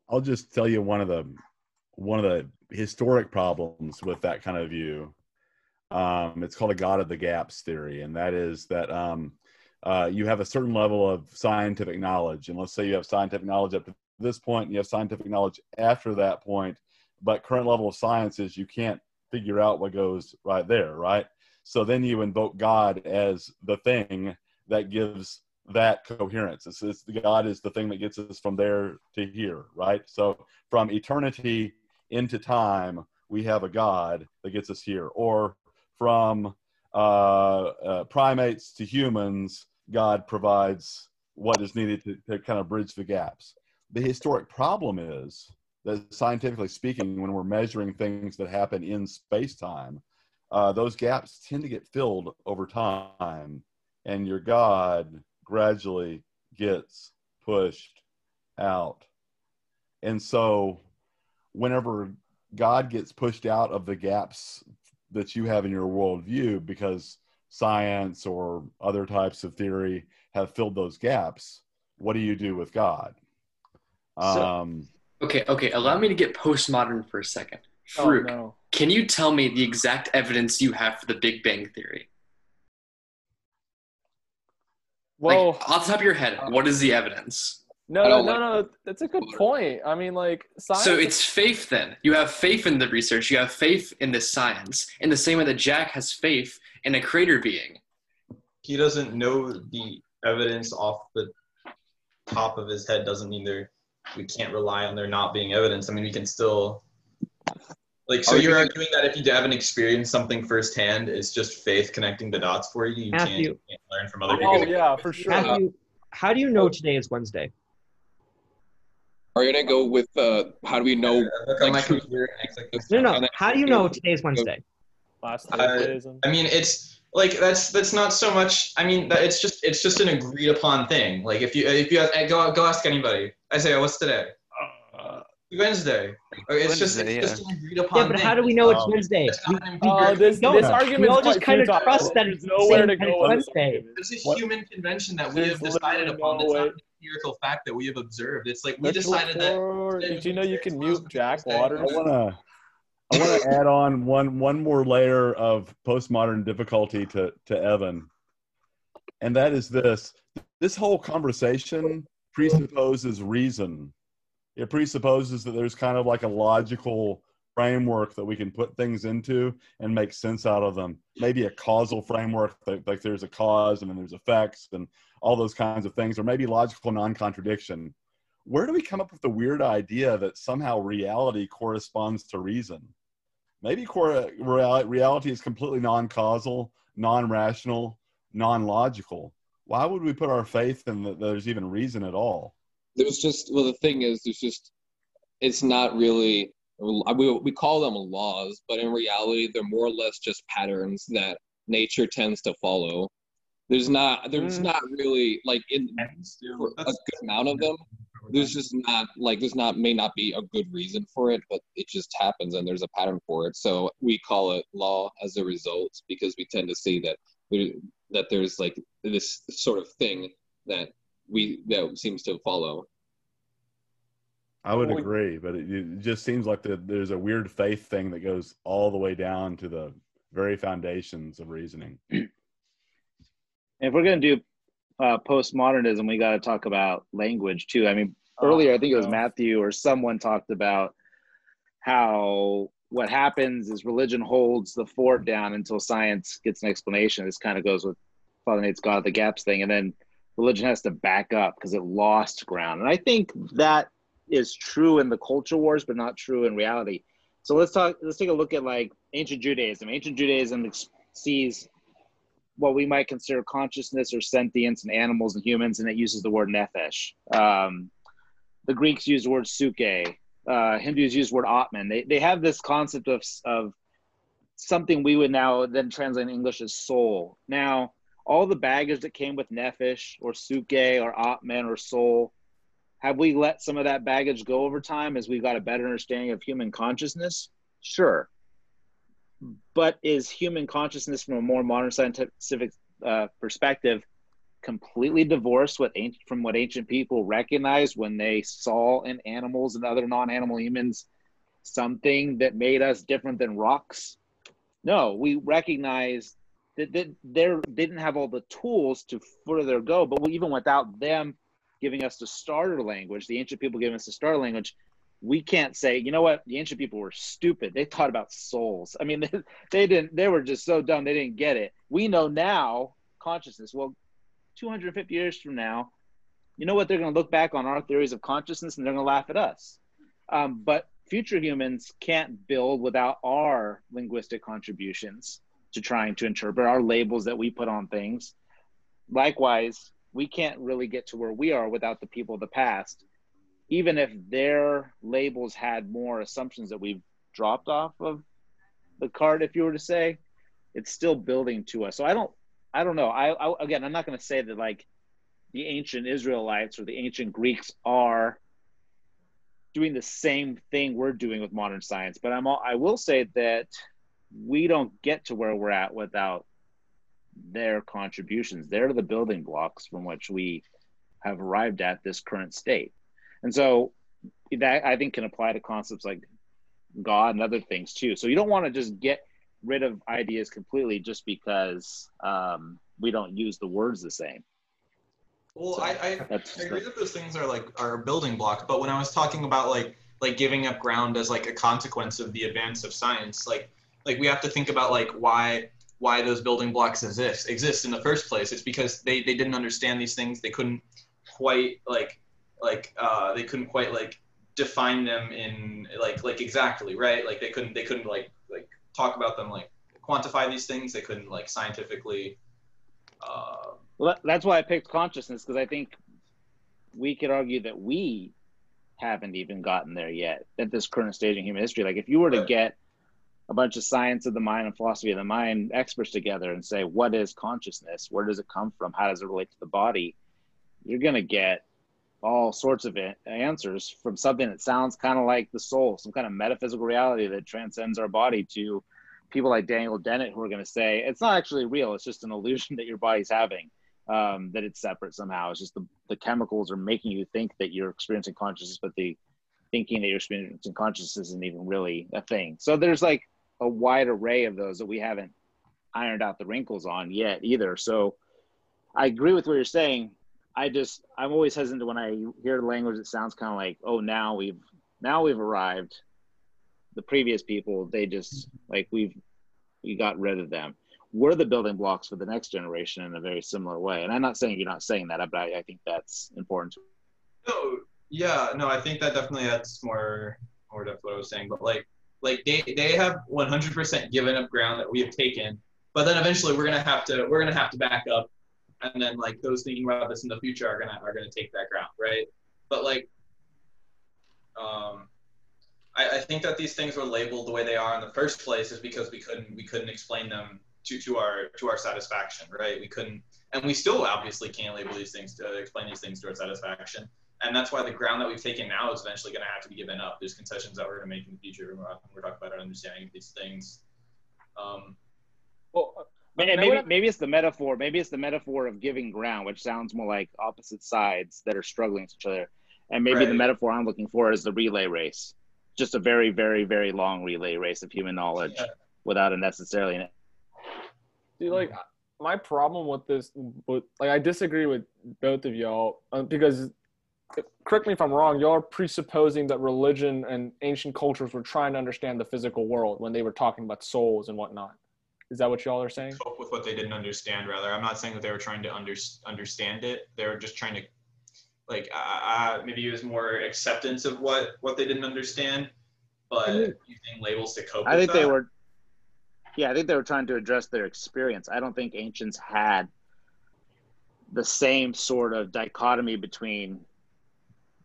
I'll just tell you one of the one of the historic problems with that kind of view. Um, it's called a God of the gaps theory, and that is that um, uh, you have a certain level of scientific knowledge, and let's say you have scientific knowledge up to this point, and you have scientific knowledge after that point, but current level of science is you can't figure out what goes right there, right? So then you invoke God as the thing that gives that coherence. It's, it's God is the thing that gets us from there to here, right? So from eternity into time, we have a God that gets us here, or from uh, uh, primates to humans, God provides what is needed to, to kind of bridge the gaps. The historic problem is that scientifically speaking, when we're measuring things that happen in space time, uh, those gaps tend to get filled over time, and your God gradually gets pushed out. And so, whenever God gets pushed out of the gaps that you have in your worldview because science or other types of theory have filled those gaps, what do you do with God? So- Um, Okay, okay. Allow me to get postmodern for a second. Oh, no. can you tell me the exact evidence you have for the Big Bang Theory? Well, like, off the top of your head, what is the evidence? no, no, no, like- no. That's a good point. I mean, like science. So it's faith then. You have faith in the research, you have faith in the science, in the same way that Jack has faith in a creator being. He doesn't know the evidence off the top of his head doesn't mean there we can't rely on there not being evidence. I mean, we can still like. So Are you're you- arguing that if you haven't experienced something firsthand, it's just faith connecting the dots for you. You can't, you can't learn from other people. Oh people. yeah, for sure. Matthew, how do you know today is Wednesday? Are you gonna go with uh, how do we know? Look on my like, computer and No, no. no. How do you know today is Wednesday? Last Uh, I mean, it's like that's that's not so much. I mean, that it's just it's just an agreed upon thing. Like if you if you ask, go go ask anybody, I say, what's today? uh, Wednesday. Or It's just Wednesday, it's yeah. just an agreed upon. Yeah, but thing. how do we know it's Um, Wednesday? It's not an Oh, this don't this know. argument We all just kinda trust that it's nowhere to go it's Wednesday. It's a What- human convention that we There's have decided upon. no It's not way. empirical fact that we have observed. It's like we Mitchell decided that. Did you know you can mute Jack Waters? I wanna I wanna add on one one more layer of postmodern difficulty to to Evan, and that is this: this whole conversation presupposes reason. It presupposes that there's kind of like a logical framework that we can put things into and make sense out of them. Maybe a causal framework, like, there's a cause and then there's effects and all those kinds of things, or maybe logical non-contradiction where do we come up with the weird idea that somehow reality corresponds to reason? Maybe reality is completely non-causal, non-rational, non-logical. Why would we put our faith in that there's even reason at all? There's just well, the thing is, there's just it's not really. We we call them laws, but in reality, they're more or less just patterns that nature tends to follow. There's not there's Mm. not really like in for a good amount of them. There's just not like there's not may not be a good reason for it, but it just happens and there's a pattern for it. So we call it law as a result because we tend to see that there, that there's like this sort of thing that we that seems to follow. I would Well, agree, but it, it just seems like the, there's a weird faith thing that goes all the way down to the very foundations of reasoning. If we're gonna do uh, postmodernism, we got to talk about language too. I mean, earlier I think it was. Matthew or someone talked about how what happens is religion holds the fort down until science gets an explanation. This kind of goes with Father Nate's God of the Gaps thing, and then religion has to back up because it lost ground. And I think that is true in the culture wars, but not true in reality. So let's talk. Let's take a look at like ancient Judaism. Ancient Judaism sees what we might consider consciousness or sentience in animals and humans, and it uses the word nephesh. Um, the Greeks use the word suke. Uh, Hindus use the word atman. They, they have this concept of, of something we would now then translate in English as soul. Now, all the baggage that came with nephesh or suke or atman or soul, have we let some of that baggage go over time as we've got a better understanding of human consciousness? Sure but is human consciousness from a more modern scientific uh, perspective completely divorced what ancient, from what ancient people recognized when they saw in animals and other non-animal humans something that made us different than rocks no we recognize that, that they didn't have all the tools to further go but even without them giving us the starter language the ancient people giving us the starter language we can't say, you know what, the ancient people were stupid. They thought about souls. I mean, they, they didn't, they were just so dumb, they didn't get it. We know now consciousness. Well, 250 years from now, you know what? They're going to look back on our theories of consciousness and they're going to laugh at us. Um, but future humans can't build without our linguistic contributions to trying to interpret our labels that we put on things. Likewise, we can't really get to where we are without the people of the past even if their labels had more assumptions that we've dropped off of the card if you were to say it's still building to us so i don't i don't know. I, I again i'm not going to say that like the ancient israelites or the ancient greeks are doing the same thing we're doing with modern science but i'm all, i will say that we don't get to where we're at without their contributions. They're the building blocks from which we have arrived at this current state. And so that I think can apply to concepts like God and other things too. So you don't want to just get rid of ideas completely just because um, we don't use the words the same. Well, So, I, I, I agree that those things are like are building blocks, but when I was talking about like like giving up ground as like a consequence of the advance of science, like like we have to think about like why why those building blocks exist exist in the first place. It's because they they didn't understand these things. They couldn't quite like like uh, they couldn't quite like define them in like like exactly right like they couldn't they couldn't like like talk about them like quantify these things they couldn't like scientifically uh, Well, that's why I picked consciousness because I think we could argue that we haven't even gotten there yet at this current stage in human history. Like, if you were to Right. get a bunch of science of the mind and philosophy of the mind experts together and say, what is consciousness? Where does it come from? How does it relate to the body? You're going to get all sorts of answers from something that sounds kind of like the soul, some kind of metaphysical reality that transcends our body to people like Daniel Dennett who are going to say it's not actually real. It's just an illusion that your body's having, um, that it's separate somehow. It's just the, the chemicals are making you think that you're experiencing consciousness, but the thinking that you're experiencing consciousness isn't even really a thing. So there's like a wide array of those that we haven't ironed out the wrinkles on yet either. So I agree with what you're saying. I just I'm always hesitant when I hear language that sounds kind of like, oh, now we've now we've arrived. The previous people, they just like we've we got rid of them. We're the building blocks for the next generation in a very similar way. And I'm not saying you're not saying that, but I, I think that's important. No, yeah, no, I think that definitely adds more more to what I was saying. But like like they they have 100% given up ground that we have taken, but then eventually we're gonna have to we're gonna have to back up, and then like those thinking about this in the future are gonna are gonna take that ground, right? But like, um, I, I think that these things were labeled the way they are in the first place is because we couldn't we couldn't explain them to to our to our satisfaction, right? We couldn't, and we still obviously can't label these things to explain these things to our satisfaction and that's why the ground that we've taken now is eventually going to have to be given up. There's concessions that we're going to make in the future when we're, talking about our understanding of these things. Um, Well, and maybe, maybe it's the metaphor. Maybe it's the metaphor of giving ground, which sounds more like opposite sides that are struggling with each other. And maybe the metaphor I'm looking for is the relay race, just a very, very, very long relay race of human knowledge Yeah. without a necessarily. See, like my problem with this, with, like I disagree with both of y'all uh, because, correct me if I'm wrong, y'all are presupposing that religion and ancient cultures were trying to understand the physical world when they were talking about souls and whatnot. Is that what y'all are saying? cope with what they didn't understand. Rather, I'm not saying that they were trying to under, understand it. They were just trying to, like, uh, uh, maybe use more acceptance of what what they didn't understand, but Mhm. using labels to cope. I with think they that. were. Yeah, I think they were trying to address their experience. I don't think ancients had the same sort of dichotomy between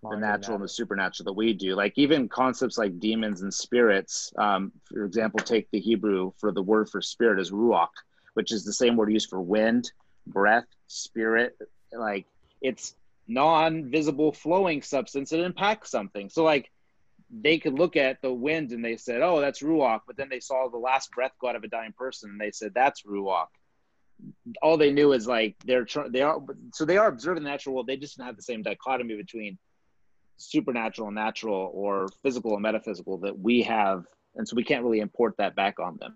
the natural and the supernatural that we do. Like even concepts like demons and spirits. Um, for example, take the Hebrew for the word for spirit as ruach, which is the same word used for wind, breath, spirit. Like it's non-visible flowing substance that impacts something. So like they could look at the wind and they said, "Oh, that's ruach," but then they saw the last breath go out of a dying person and they said, "That's ruach." All they knew is like they're tr- they are so they are observing the natural world. They just didn't have the same dichotomy between supernatural and natural or physical and metaphysical that we have, and so we can't really import that back on them.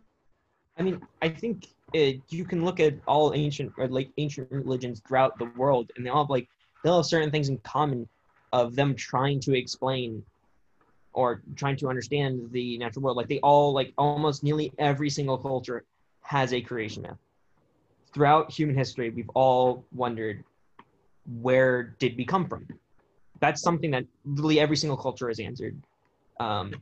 I mean, I think it, you can look at all ancient or like ancient religions throughout the world, and they all have like they'll have certain things in common of them trying to explain or trying to understand the natural world. Like they all like almost nearly every single culture has a creation myth. Throughout human history, we've all wondered where did we come from? That's something that literally every single culture has answered. Um,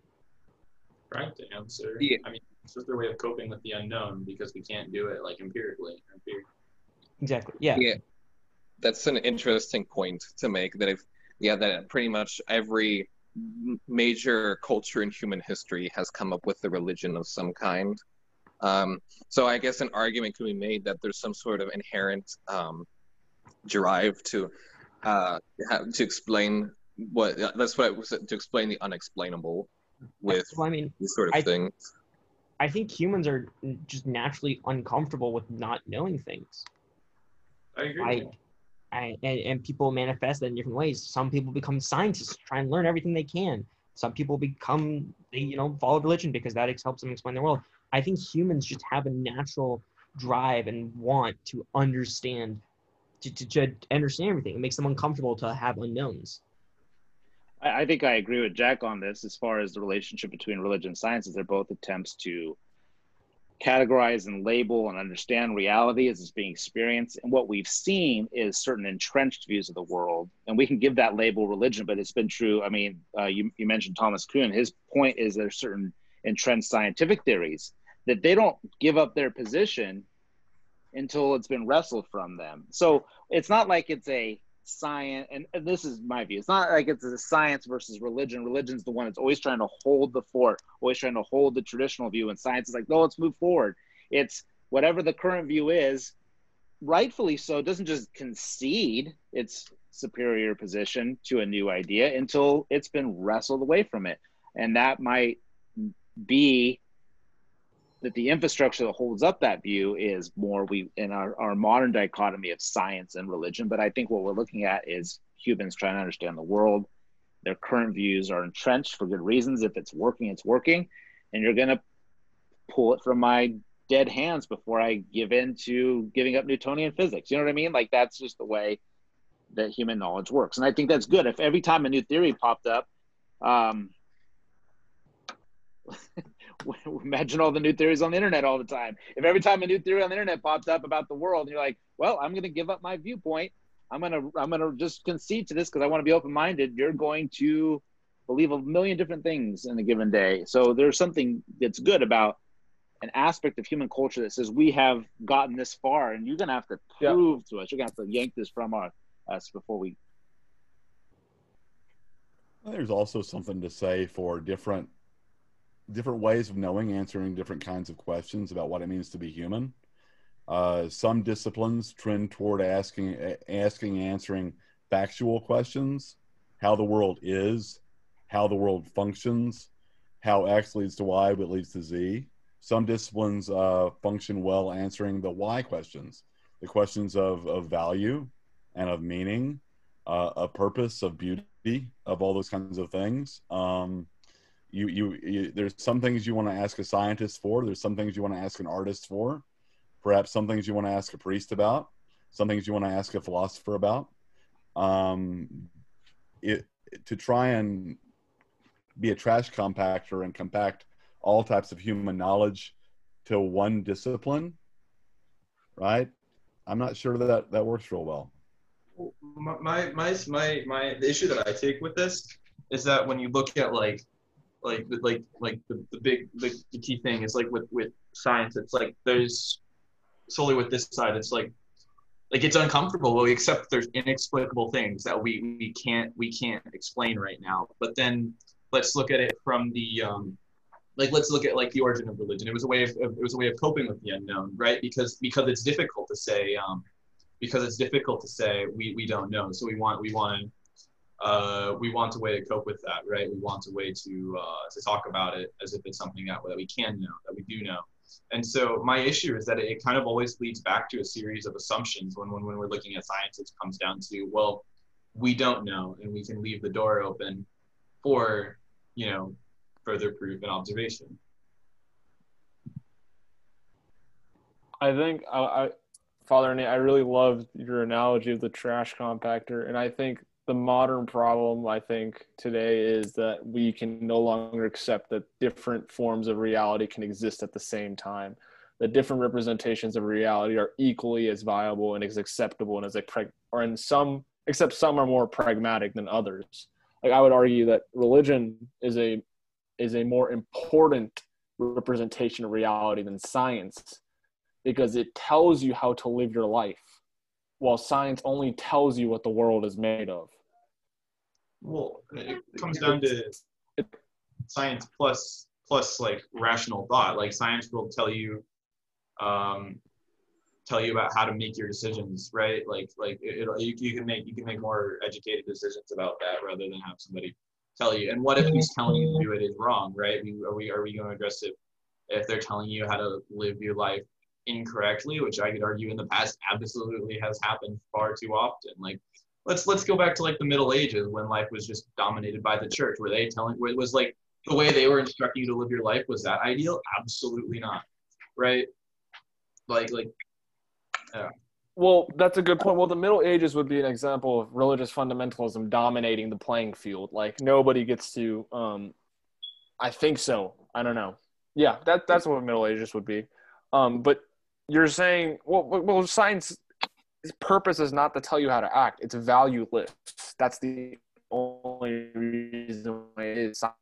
right to answer. Yeah. I mean, it's just their way of coping with the unknown because we can't do it like empirically. Empir- exactly. Yeah. Yeah, that's an interesting point to make. That if yeah, that pretty much every major culture in human history has come up with a religion of some kind. Um, so I guess an argument could be made that there's some sort of inherent um, drive to uh, to explain what that's what I was to explain the unexplainable with Well, I mean, these sort of I- things. I think humans are just naturally uncomfortable with not knowing things. I agree. I, I and, and people manifest that in different ways. Some people become scientists, try and learn everything they can. Some people become they you know follow religion because that helps them explain the world. I think humans just have a natural drive and want to understand to, to, to understand everything. It makes them uncomfortable to have unknowns. I, I think I agree with Jack on this as far as the relationship between religion and sciences. They're both attempts to categorize and label and understand reality as it's being experienced. And what we've seen is certain entrenched views of the world. And we can give that label religion, but it's been true. I mean, uh, you, you mentioned Thomas Kuhn. His point is there's certain entrenched scientific theories that they don't give up their position until it's been wrestled from them. So it's not like it's a science, and, and this is my view. It's not like it's a science versus religion. Religion's the one that's always trying to hold the fort, always trying to hold the traditional view, and science is like, no, let's move forward. It's whatever the current view is, rightfully so, doesn't just concede its superior position to a new idea until it's been wrestled away from it. And that might be that the infrastructure that holds up that view is more we in our, our modern dichotomy of science and religion. But i think what we're looking at is humans trying to understand the world. Their current views are entrenched for good reasons. If it's working it's working. And you're going to pull it from my dead hands before i give in to giving up newtonian physics. You know what i mean? Like that's just the way that human knowledge works. And i think that's good. If every time a new theory popped up um, imagine all the new theories on the internet all the time. If every time a new theory on the internet pops up about the world, and you're like, "Well, I'm going to give up my viewpoint. I'm going to I'm going to just concede to this because I want to be open minded." You're going to believe a million different things in a given day. So there's something that's good about an aspect of human culture that says we have gotten this far, and you're going to have to prove yeah. to us. You're going to have to yank this from our, us before we. There's also something to say for different different ways of knowing, answering different kinds of questions about what it means to be human. Uh, some disciplines trend toward asking, asking, answering factual questions: how the world is, how the world functions, how X leads to Y but leads to Z. Some disciplines uh, function well answering the why questions, the questions of, of value and of meaning, uh, of purpose, of beauty, of all those kinds of things. Um, you, you, you there's some things you want to ask a scientist for there's some things you want to ask an artist for perhaps some things you want to ask a priest about some things you want to ask a philosopher about. Um, it, to try and be a trash compactor and compact all types of human knowledge to one discipline right? I'm not sure that that, that works real well. My, my my my the issue that i take with this is that when you look at like like like like the, the big the, the key thing is like with with science it's like there's solely with this side it's like like it's uncomfortable we accept there's inexplicable things that we we can't we can't explain right now. But then let's look at it from the um like let's look at like the origin of religion. It was a way of it was a way of coping with the unknown right? Because because it's difficult to say um because it's difficult to say we we don't know. So we want we want to uh, we want a way to cope with that, right? We want a way to uh, to talk about it as if it's something that, that we can know, that we do know. And so my issue is that it kind of always leads back to a series of assumptions when, when, when we're looking at science, it comes down to, well, we don't know, and we can leave the door open for, you know, further proof and observation. I think I, I Father I really loved your analogy of the trash compactor, and I think the modern problem i think today is that we can no longer accept that different forms of reality can exist at the same time that different representations of reality are equally as viable and as acceptable and as a prag- or in some except some are more pragmatic than others like i would argue that religion is a is a more important representation of reality than science because it tells you how to live your life while science only tells you what the world is made of. Well, it comes down to science plus plus like rational thought. Like science will tell you, um, tell you about how to make your decisions, right? Like like it, you, you can make you can make more educated decisions about that rather than have somebody tell you. And what if he's telling you to do it is wrong, right? Are we are we going to address it if they're telling you how to live your life incorrectly, which I could argue in the past absolutely has happened far too often. Like let's let's go back to like the Middle Ages when life was just dominated by the church. Were they telling it was like the way they were instructing you to live your life was that ideal? Absolutely not. Right? Like like yeah. Well, that's a good point. Well, the Middle Ages would be an example of religious fundamentalism dominating the playing field. Like nobody gets to um I think so. I don't know. Yeah, that that's what Middle Ages would be. Um, but you're saying, well, well, well, science purpose is not to tell you how to act. It's valueless. That's the only reason why it is science.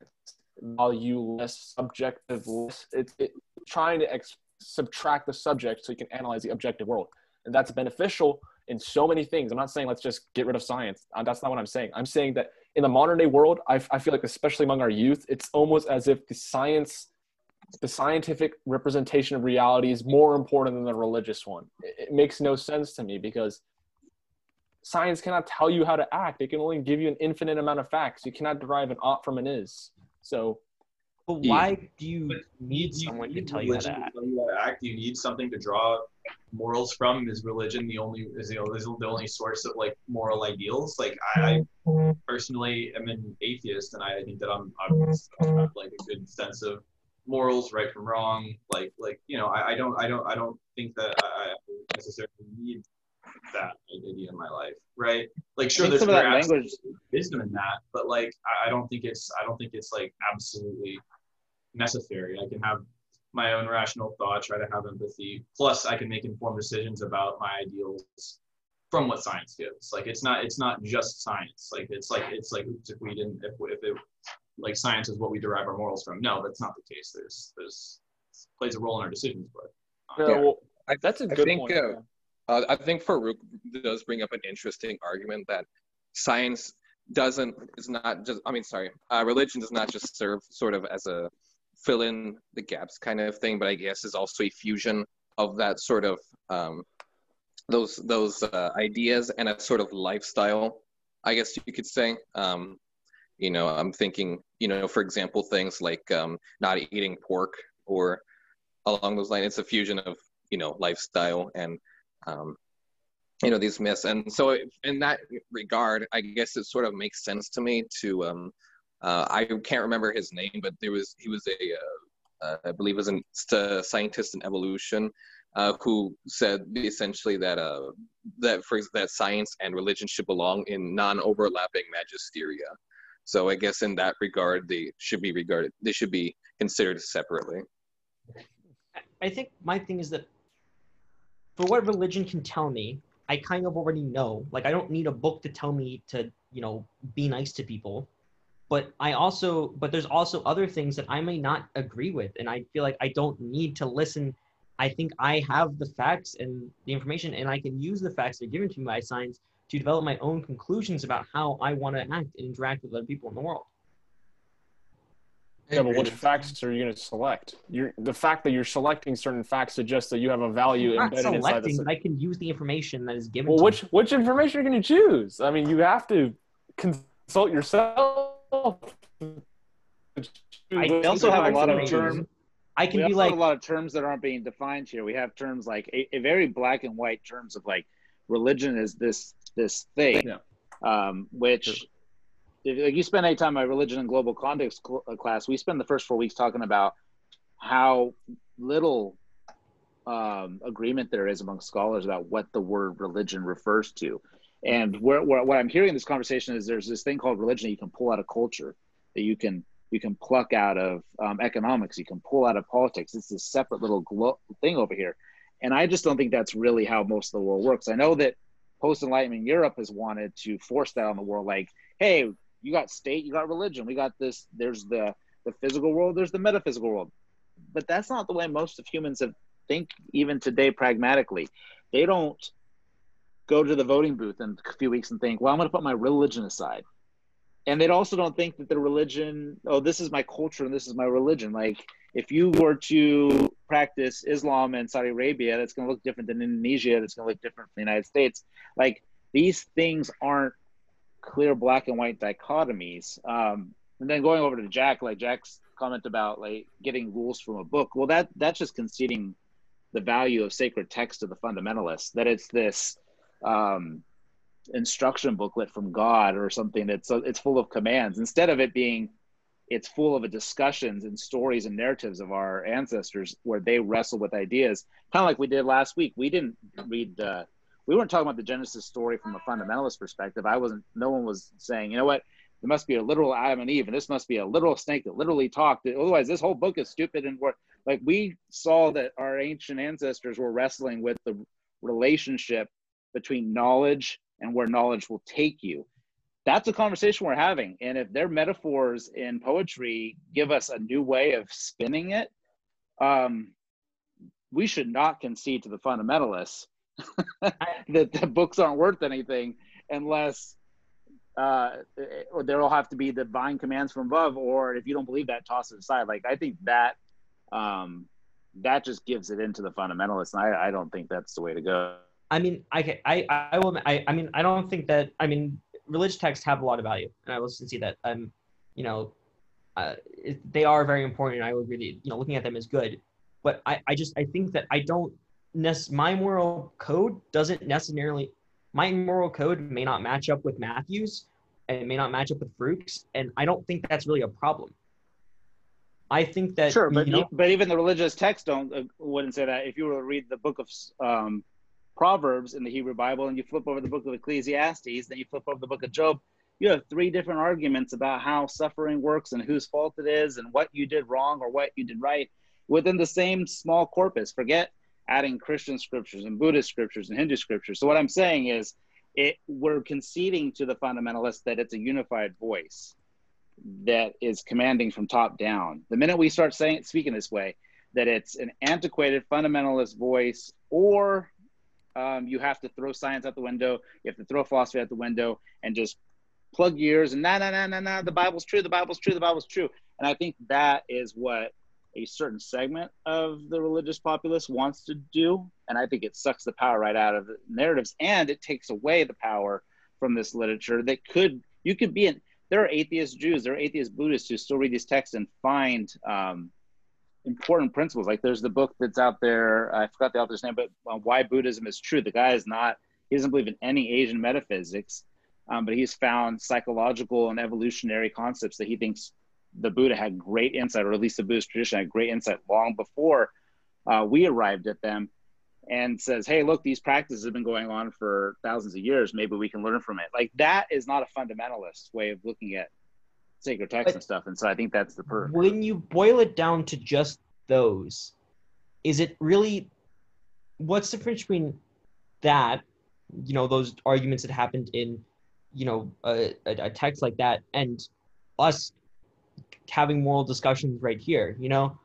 Valueless, subjectiveless. It's it, trying to ex- subtract the subject so you can analyze the objective world, and that's beneficial in so many things. I'm not saying let's just get rid of science. Uh, that's not what I'm saying. I'm saying that in the modern day world, I, I feel like especially among our youth, it's almost as if the science the scientific representation of reality is more important than the religious one. It, it makes no sense to me because science cannot tell you how to act. It can only give you an infinite amount of facts. You cannot derive an ought from an is. So, but why do you But need you someone to tell you how to religion act? tell you how to act. You need something to draw morals from. Is religion the only is the, is the only source of like moral ideals? Like I, I personally am an atheist, and I think that I'm, I'm I have like a good sense of morals, right from wrong. Like like you know, I, I don't I don't I don't think that I necessarily need that idea in my life, right? Like sure, there's some of that language- wisdom in that, but like I, I don't think it's I don't think it's like absolutely necessary. I can have my own rational thought, try to have empathy. Plus, I can make informed decisions about my ideals from what science gives. Like it's not it's not just science. Like it's like it's like oops, if we didn't if if it like science is what we derive our morals from. No, that's not the case. There's there's plays a role in our decisions, but yeah, well, I, that's a I good think, point. uh, Uh, I think Farouk does bring up an interesting argument that science doesn't is not just. I mean, sorry, uh, religion does not just serve sort of as a fill in the gaps kind of thing, but I guess is also a fusion of that sort of um, those those uh, ideas and a sort of lifestyle. I guess you could say. Um, you know, I'm thinking, you know, for example, things like um, not eating pork or along those lines. It's a fusion of you know lifestyle and um, you know these myths and so in that regard i guess it sort of makes sense to me to um, uh, i can't remember his name but there was he was a uh, uh, i believe was a scientist in evolution uh, who said essentially that uh, that for that science and religion should belong in non-overlapping magisteria so i guess in that regard they should be regarded they should be considered separately I think my thing is that for what religion can tell me, I kind of already know. Like I don't need a book to tell me to, you know, be nice to people. But I also but there's also other things that I may not agree with and I feel like I don't need to listen. I think I have the facts and the information and I can use the facts that are given to me by science to develop my own conclusions about how I want to act and interact with other people in the world. Yeah, but which facts are you going to select? You're, the fact that you're selecting certain facts suggests that you have a value I'm not embedded inside selecting, the. but I can use the information that is given Well, to which me. which information are you going to choose? I mean, you have to consult yourself. I We also have a lot of terms. I can we be also like have a lot of terms that aren't being defined here. We have terms like a, a very black and white terms of like religion is this this thing, Yeah. um, which if like you spend any time in my religion and global context cl- uh, class, we spend the first four weeks talking about how little um, agreement there is among scholars about what the word religion refers to. And where, where, what I'm hearing in this conversation is there's this thing called religion that you can pull out of culture, that you can you can pluck out of um, economics, you can pull out of politics. It's this separate little glo- thing over here, and I just don't think that's really how most of the world works. I know that post Enlightenment Europe has wanted to force that on the world, like, hey, you got state, you got religion, we got this. There's the the physical world, there's the metaphysical world, but that's not the way most of humans have think even today pragmatically. They don't go to the voting booth in a few weeks and think, well, I'm going to put my religion aside. And they also don't think that the religion, oh, this is my culture and this is my religion. Like, if you were to practice Islam in Saudi Arabia, that's going to look different than Indonesia, that's going to look different from the United States. Like, these things aren't clear black and white dichotomies. Um, and then going over to Jack, like Jack's comment about like getting rules from a book. Well, that that's just conceding the value of sacred text to the fundamentalists. That it's this um, instruction booklet from God or something that's it's full of commands. Instead of it being it's full of discussions and stories and narratives of our ancestors where they wrestle with ideas. Kind of like we did last week. We didn't read uh, we weren't talking about the genesis story from a fundamentalist perspective. I wasn't no one was saying you know what? There must be a literal adam and eve and this must be a literal snake that literally talked. Otherwise this whole book is stupid and we're Like we saw that our ancient ancestors were wrestling with the relationship between knowledge and where knowledge will take you. That's a conversation we're having. And if their metaphors in poetry give us a new way of spinning it, um, we should not concede to the fundamentalists that the books aren't worth anything unless uh, there'll have to be divine commands from above, or if you don't believe that, toss it aside. Like I think that um, that just gives it into the fundamentalists, and I, I don't think that's the way to go. I mean, I I I will. I, I mean, I don't think that. I mean, religious texts have a lot of value, and I will see that. Um, you know, uh, it, they are very important. And I would really, you know, looking at them is good. But I, I just, I think that I don't. Nec- my moral code doesn't necessarily. My moral code may not match up with Matthew's, and it may not match up with Farouk's, and I don't think that's really a problem. I think that sure, but you know, but even the religious texts don't uh, wouldn't say that. If you were to read the book of um, Proverbs in the Hebrew Bible and you flip over the book of Ecclesiastes, then you flip over the book of Job, you have three different arguments about how suffering works and whose fault it is and what you did wrong or what you did right within the same small corpus. Forget adding Christian scriptures and Buddhist scriptures and Hindu scriptures. So what I'm saying is it we're conceding to the fundamentalists that it's a unified voice that is commanding from top down. The minute we start saying speaking this way, that it's an antiquated fundamentalist voice, or um, you have to throw science out the window, you have to throw philosophy out the window, and just plug your ears and nah nah nah nah nah. The Bible's true. The Bible's true. The Bible's true. And I think that is what a certain segment of the religious populace wants to do. And I think it sucks the power right out of the narratives and it takes away the power from this literature that could, you could be in, there are atheist Jews, there are atheist Buddhists who still read these texts and find um, important principles. Like there's the book that's out there, I forgot the author's name, but uh, Why Buddhism is True. The guy is not, he doesn't believe in any Asian metaphysics, um, but he's found psychological and evolutionary concepts that he thinks the Buddha had great insight, or at least the Buddhist tradition had great insight long before uh, we arrived at them, and says, "Hey, look, these practices have been going on for thousands of years. Maybe we can learn from it." Like that is not a fundamentalist way of looking at sacred texts and stuff. And so I think that's the per. when you boil it down to just those, is it really what's the difference between that, you know, those arguments that happened in, you know, a, a, a text like that, and us having moral discussions right here? You know,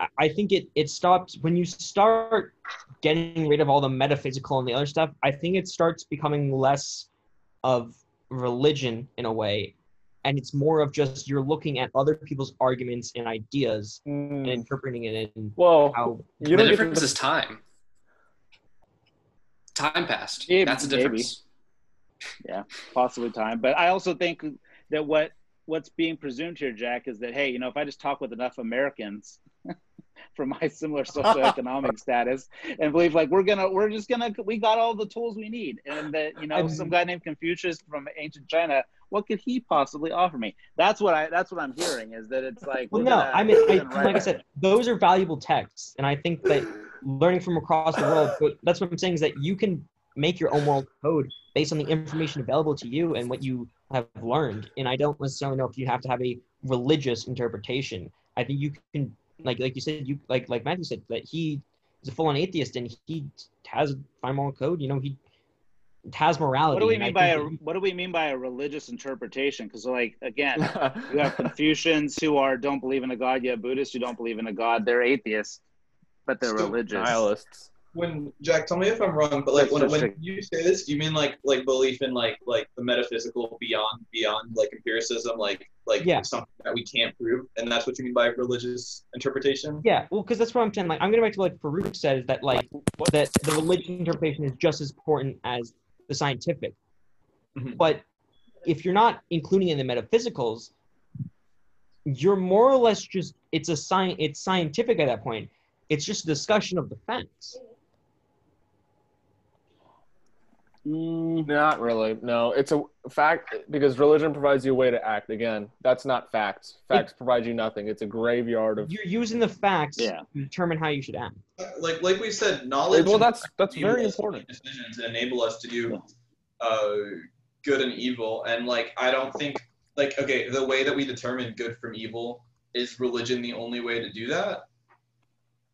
I- I think it it stops when you start getting rid of all the metaphysical and the other stuff. I think it starts becoming less of religion in a way and it's more of just you're looking at other people's arguments and ideas and mm. interpreting it in Well, how you the difference to, is time. Time passed. Maybe- That's the maybe. difference. yeah, possibly time. But I also think that what what's being presumed here, Jack, is that hey, you know, if I just talk with enough Americans from my similar socioeconomic status and believe like we're gonna we're just gonna we got all the tools we need, and that you know some guy named Confucius from ancient China, what could he possibly offer me? That's what I that's what I'm hearing is that it's like well no i mean I, like i said those are valuable texts and i think that learning from across the world that's what i'm saying is that you can make your own moral code based on the information available to you and what you have learned and i don't necessarily know if you have to have a religious interpretation. I think you can like like you said you like like matthew said that he is a full-on atheist and he has a fine moral code you know he has morality What do we mean by a what do we mean by a religious interpretation? Because like again, you have Confucians who are don't believe in a god. You have Buddhists who don't believe in a god. They're atheists, but they're So- religious. nihilists. when Jack, tell me if I'm wrong, but like when, when you say this, do you mean like like belief in like like the metaphysical beyond beyond like empiricism, like like Yeah. something that we can't prove, and that's what you mean by religious interpretation? Yeah, well, because that's what I'm saying. Like, I'm going back to like Farouk said that like that the religious interpretation is just as important as the scientific. Mhm. But if you're not including in the metaphysicals, you're more or less just it's a science. It's scientific at that point. It's just a discussion of the facts. Mm, Not really. No, it's a fact because religion provides you a way to act. Again, that's not facts. Facts provide you nothing. It's a graveyard of. You're using the facts Yeah. to determine how you should act. Like like we said, knowledge. Well, that's that's very important. Decisions and enable us to do uh, good and evil, and like I don't think like okay, the way that we determine good from evil is religion the only way to do that?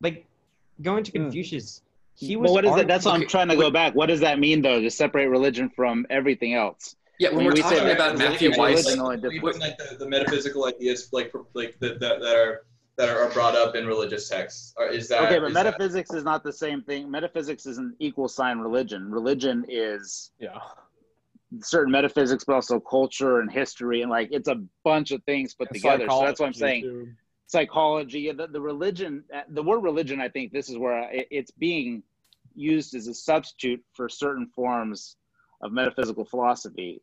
like going to Hmm. Confucius, he But what is argu- it? That's what I'm trying to go back. What does that mean though to separate religion from everything else? Yeah, when When we're we talking that about religion- Matthew religion Weiss, only Even difference. like the, the metaphysical ideas like like that, that, that are that are brought up in religious texts. Is that Okay, but is metaphysics is not the same thing. Metaphysics is an equal sign religion. Religion is Yeah. certain metaphysics, but also culture and history, and like it's a bunch of things put And together. So that's what I'm saying. too. Psychology, the, the religion, uh, the word religion. I think this is where it, it's being used as a substitute for certain forms of metaphysical philosophy.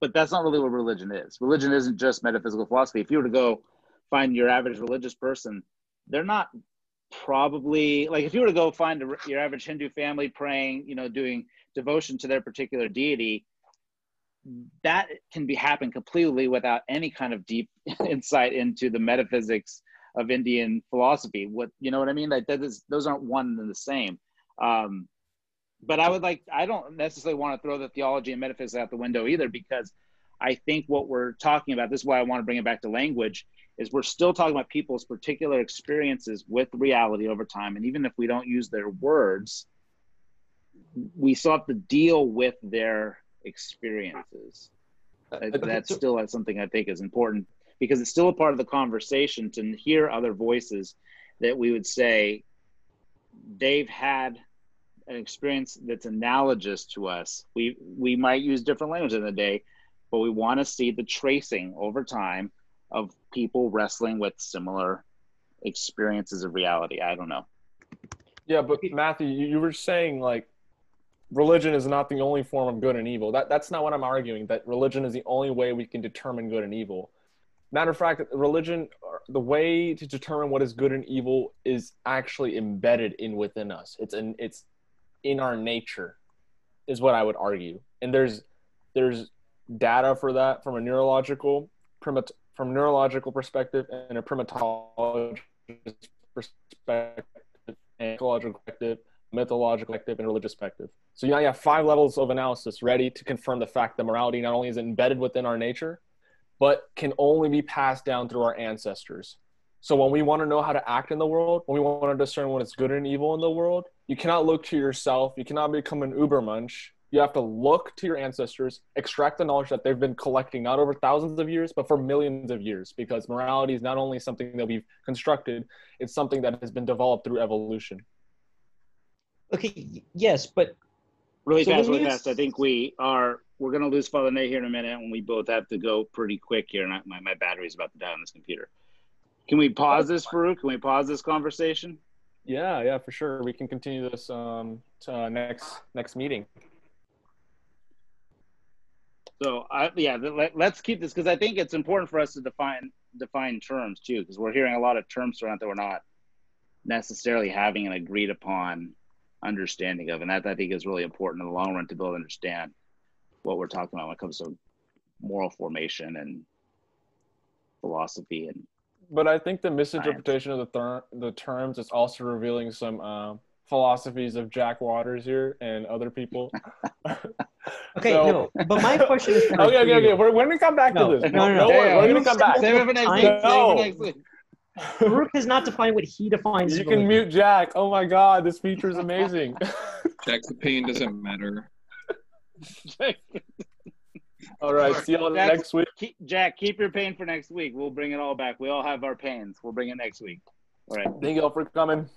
But that's not really what religion is. Religion isn't just metaphysical philosophy. If you were to go find your average religious person, they're not probably like if you were to go find a, your average Hindu family praying, you know, doing devotion to their particular deity, that can be happen completely without any kind of deep insight into the metaphysics of Indian philosophy. What you know what I mean? Like that is those aren't one and the same. Um, but I would like I don't necessarily want to throw the theology and metaphysics out the window either because I think what we're talking about, this is why I want to bring it back to language, is we're still talking about people's particular experiences with reality over time. And even if we don't use their words, we still have to deal with their experiences. That- That's still something I think is important because it's still a part of the conversation to hear other voices that we would say they've had an experience that's analogous to us. We we might use different language in the day, but we want to see the tracing over time of people wrestling with similar experiences of reality. I don't know. Yeah, but Matthew, you, were saying like religion is not the only form of good and evil. That that's not what I'm arguing. That religion is the only way we can determine good and evil. Matter of fact, religion, the way to determine what is good and evil is actually embedded in within us. It's an it's in our nature, is what I would argue. And there's there's data for that from a neurological primat from neurological perspective and a primatologist perspective, and ecological perspective, mythological perspective, and religious perspective. So you now you have five levels of analysis ready to confirm the fact that morality not only is embedded within our nature, but can only be passed down through our ancestors. So when we want to know how to act in the world, when we want to discern what is good and evil in the world, you cannot look to yourself. You cannot become an ubermensch. You have to look to your ancestors, extract the knowledge that they've been collecting not over thousands of years, but for millions of years, because morality is not only something that we've constructed, it's something that has been developed through evolution. Okay, yes, but Really So fast, really fast. I think we are we're gonna lose Father Nate here in a minute, and we both have to go pretty quick here. And I, my my battery's about to die on this computer. Can we pause this, Farouk? Can we pause this conversation? Yeah, yeah, for sure. We can continue this um, to, uh, next next meeting. So I yeah, let, let's keep this because I think it's important for us to define define terms too, because we're hearing a lot of terms out that we're not necessarily having an agreed upon understanding of, and that I think is really important in the long run to be able to understand what we're talking about when it comes to moral formation and philosophy and But I think the misinterpretation of the ther- the terms is also revealing some uh, philosophies of Jack Waters here and other people. okay, So- no. But my question is okay, okay, you. okay. We're, we're gonna come back No, to this. no, no, no. we're, we're gonna come back. Save it for next week. Save it No. for next week. Farouk has not defined what he defines. You can mute Jack. Oh my God, this feature is amazing. Jack's the pain doesn't matter. All right, see y'all Jack- next week. Keep, Jack, keep your pain for next week. We'll bring it all back. We all have our pains. We'll bring it next week. All right. Thank y'all for coming.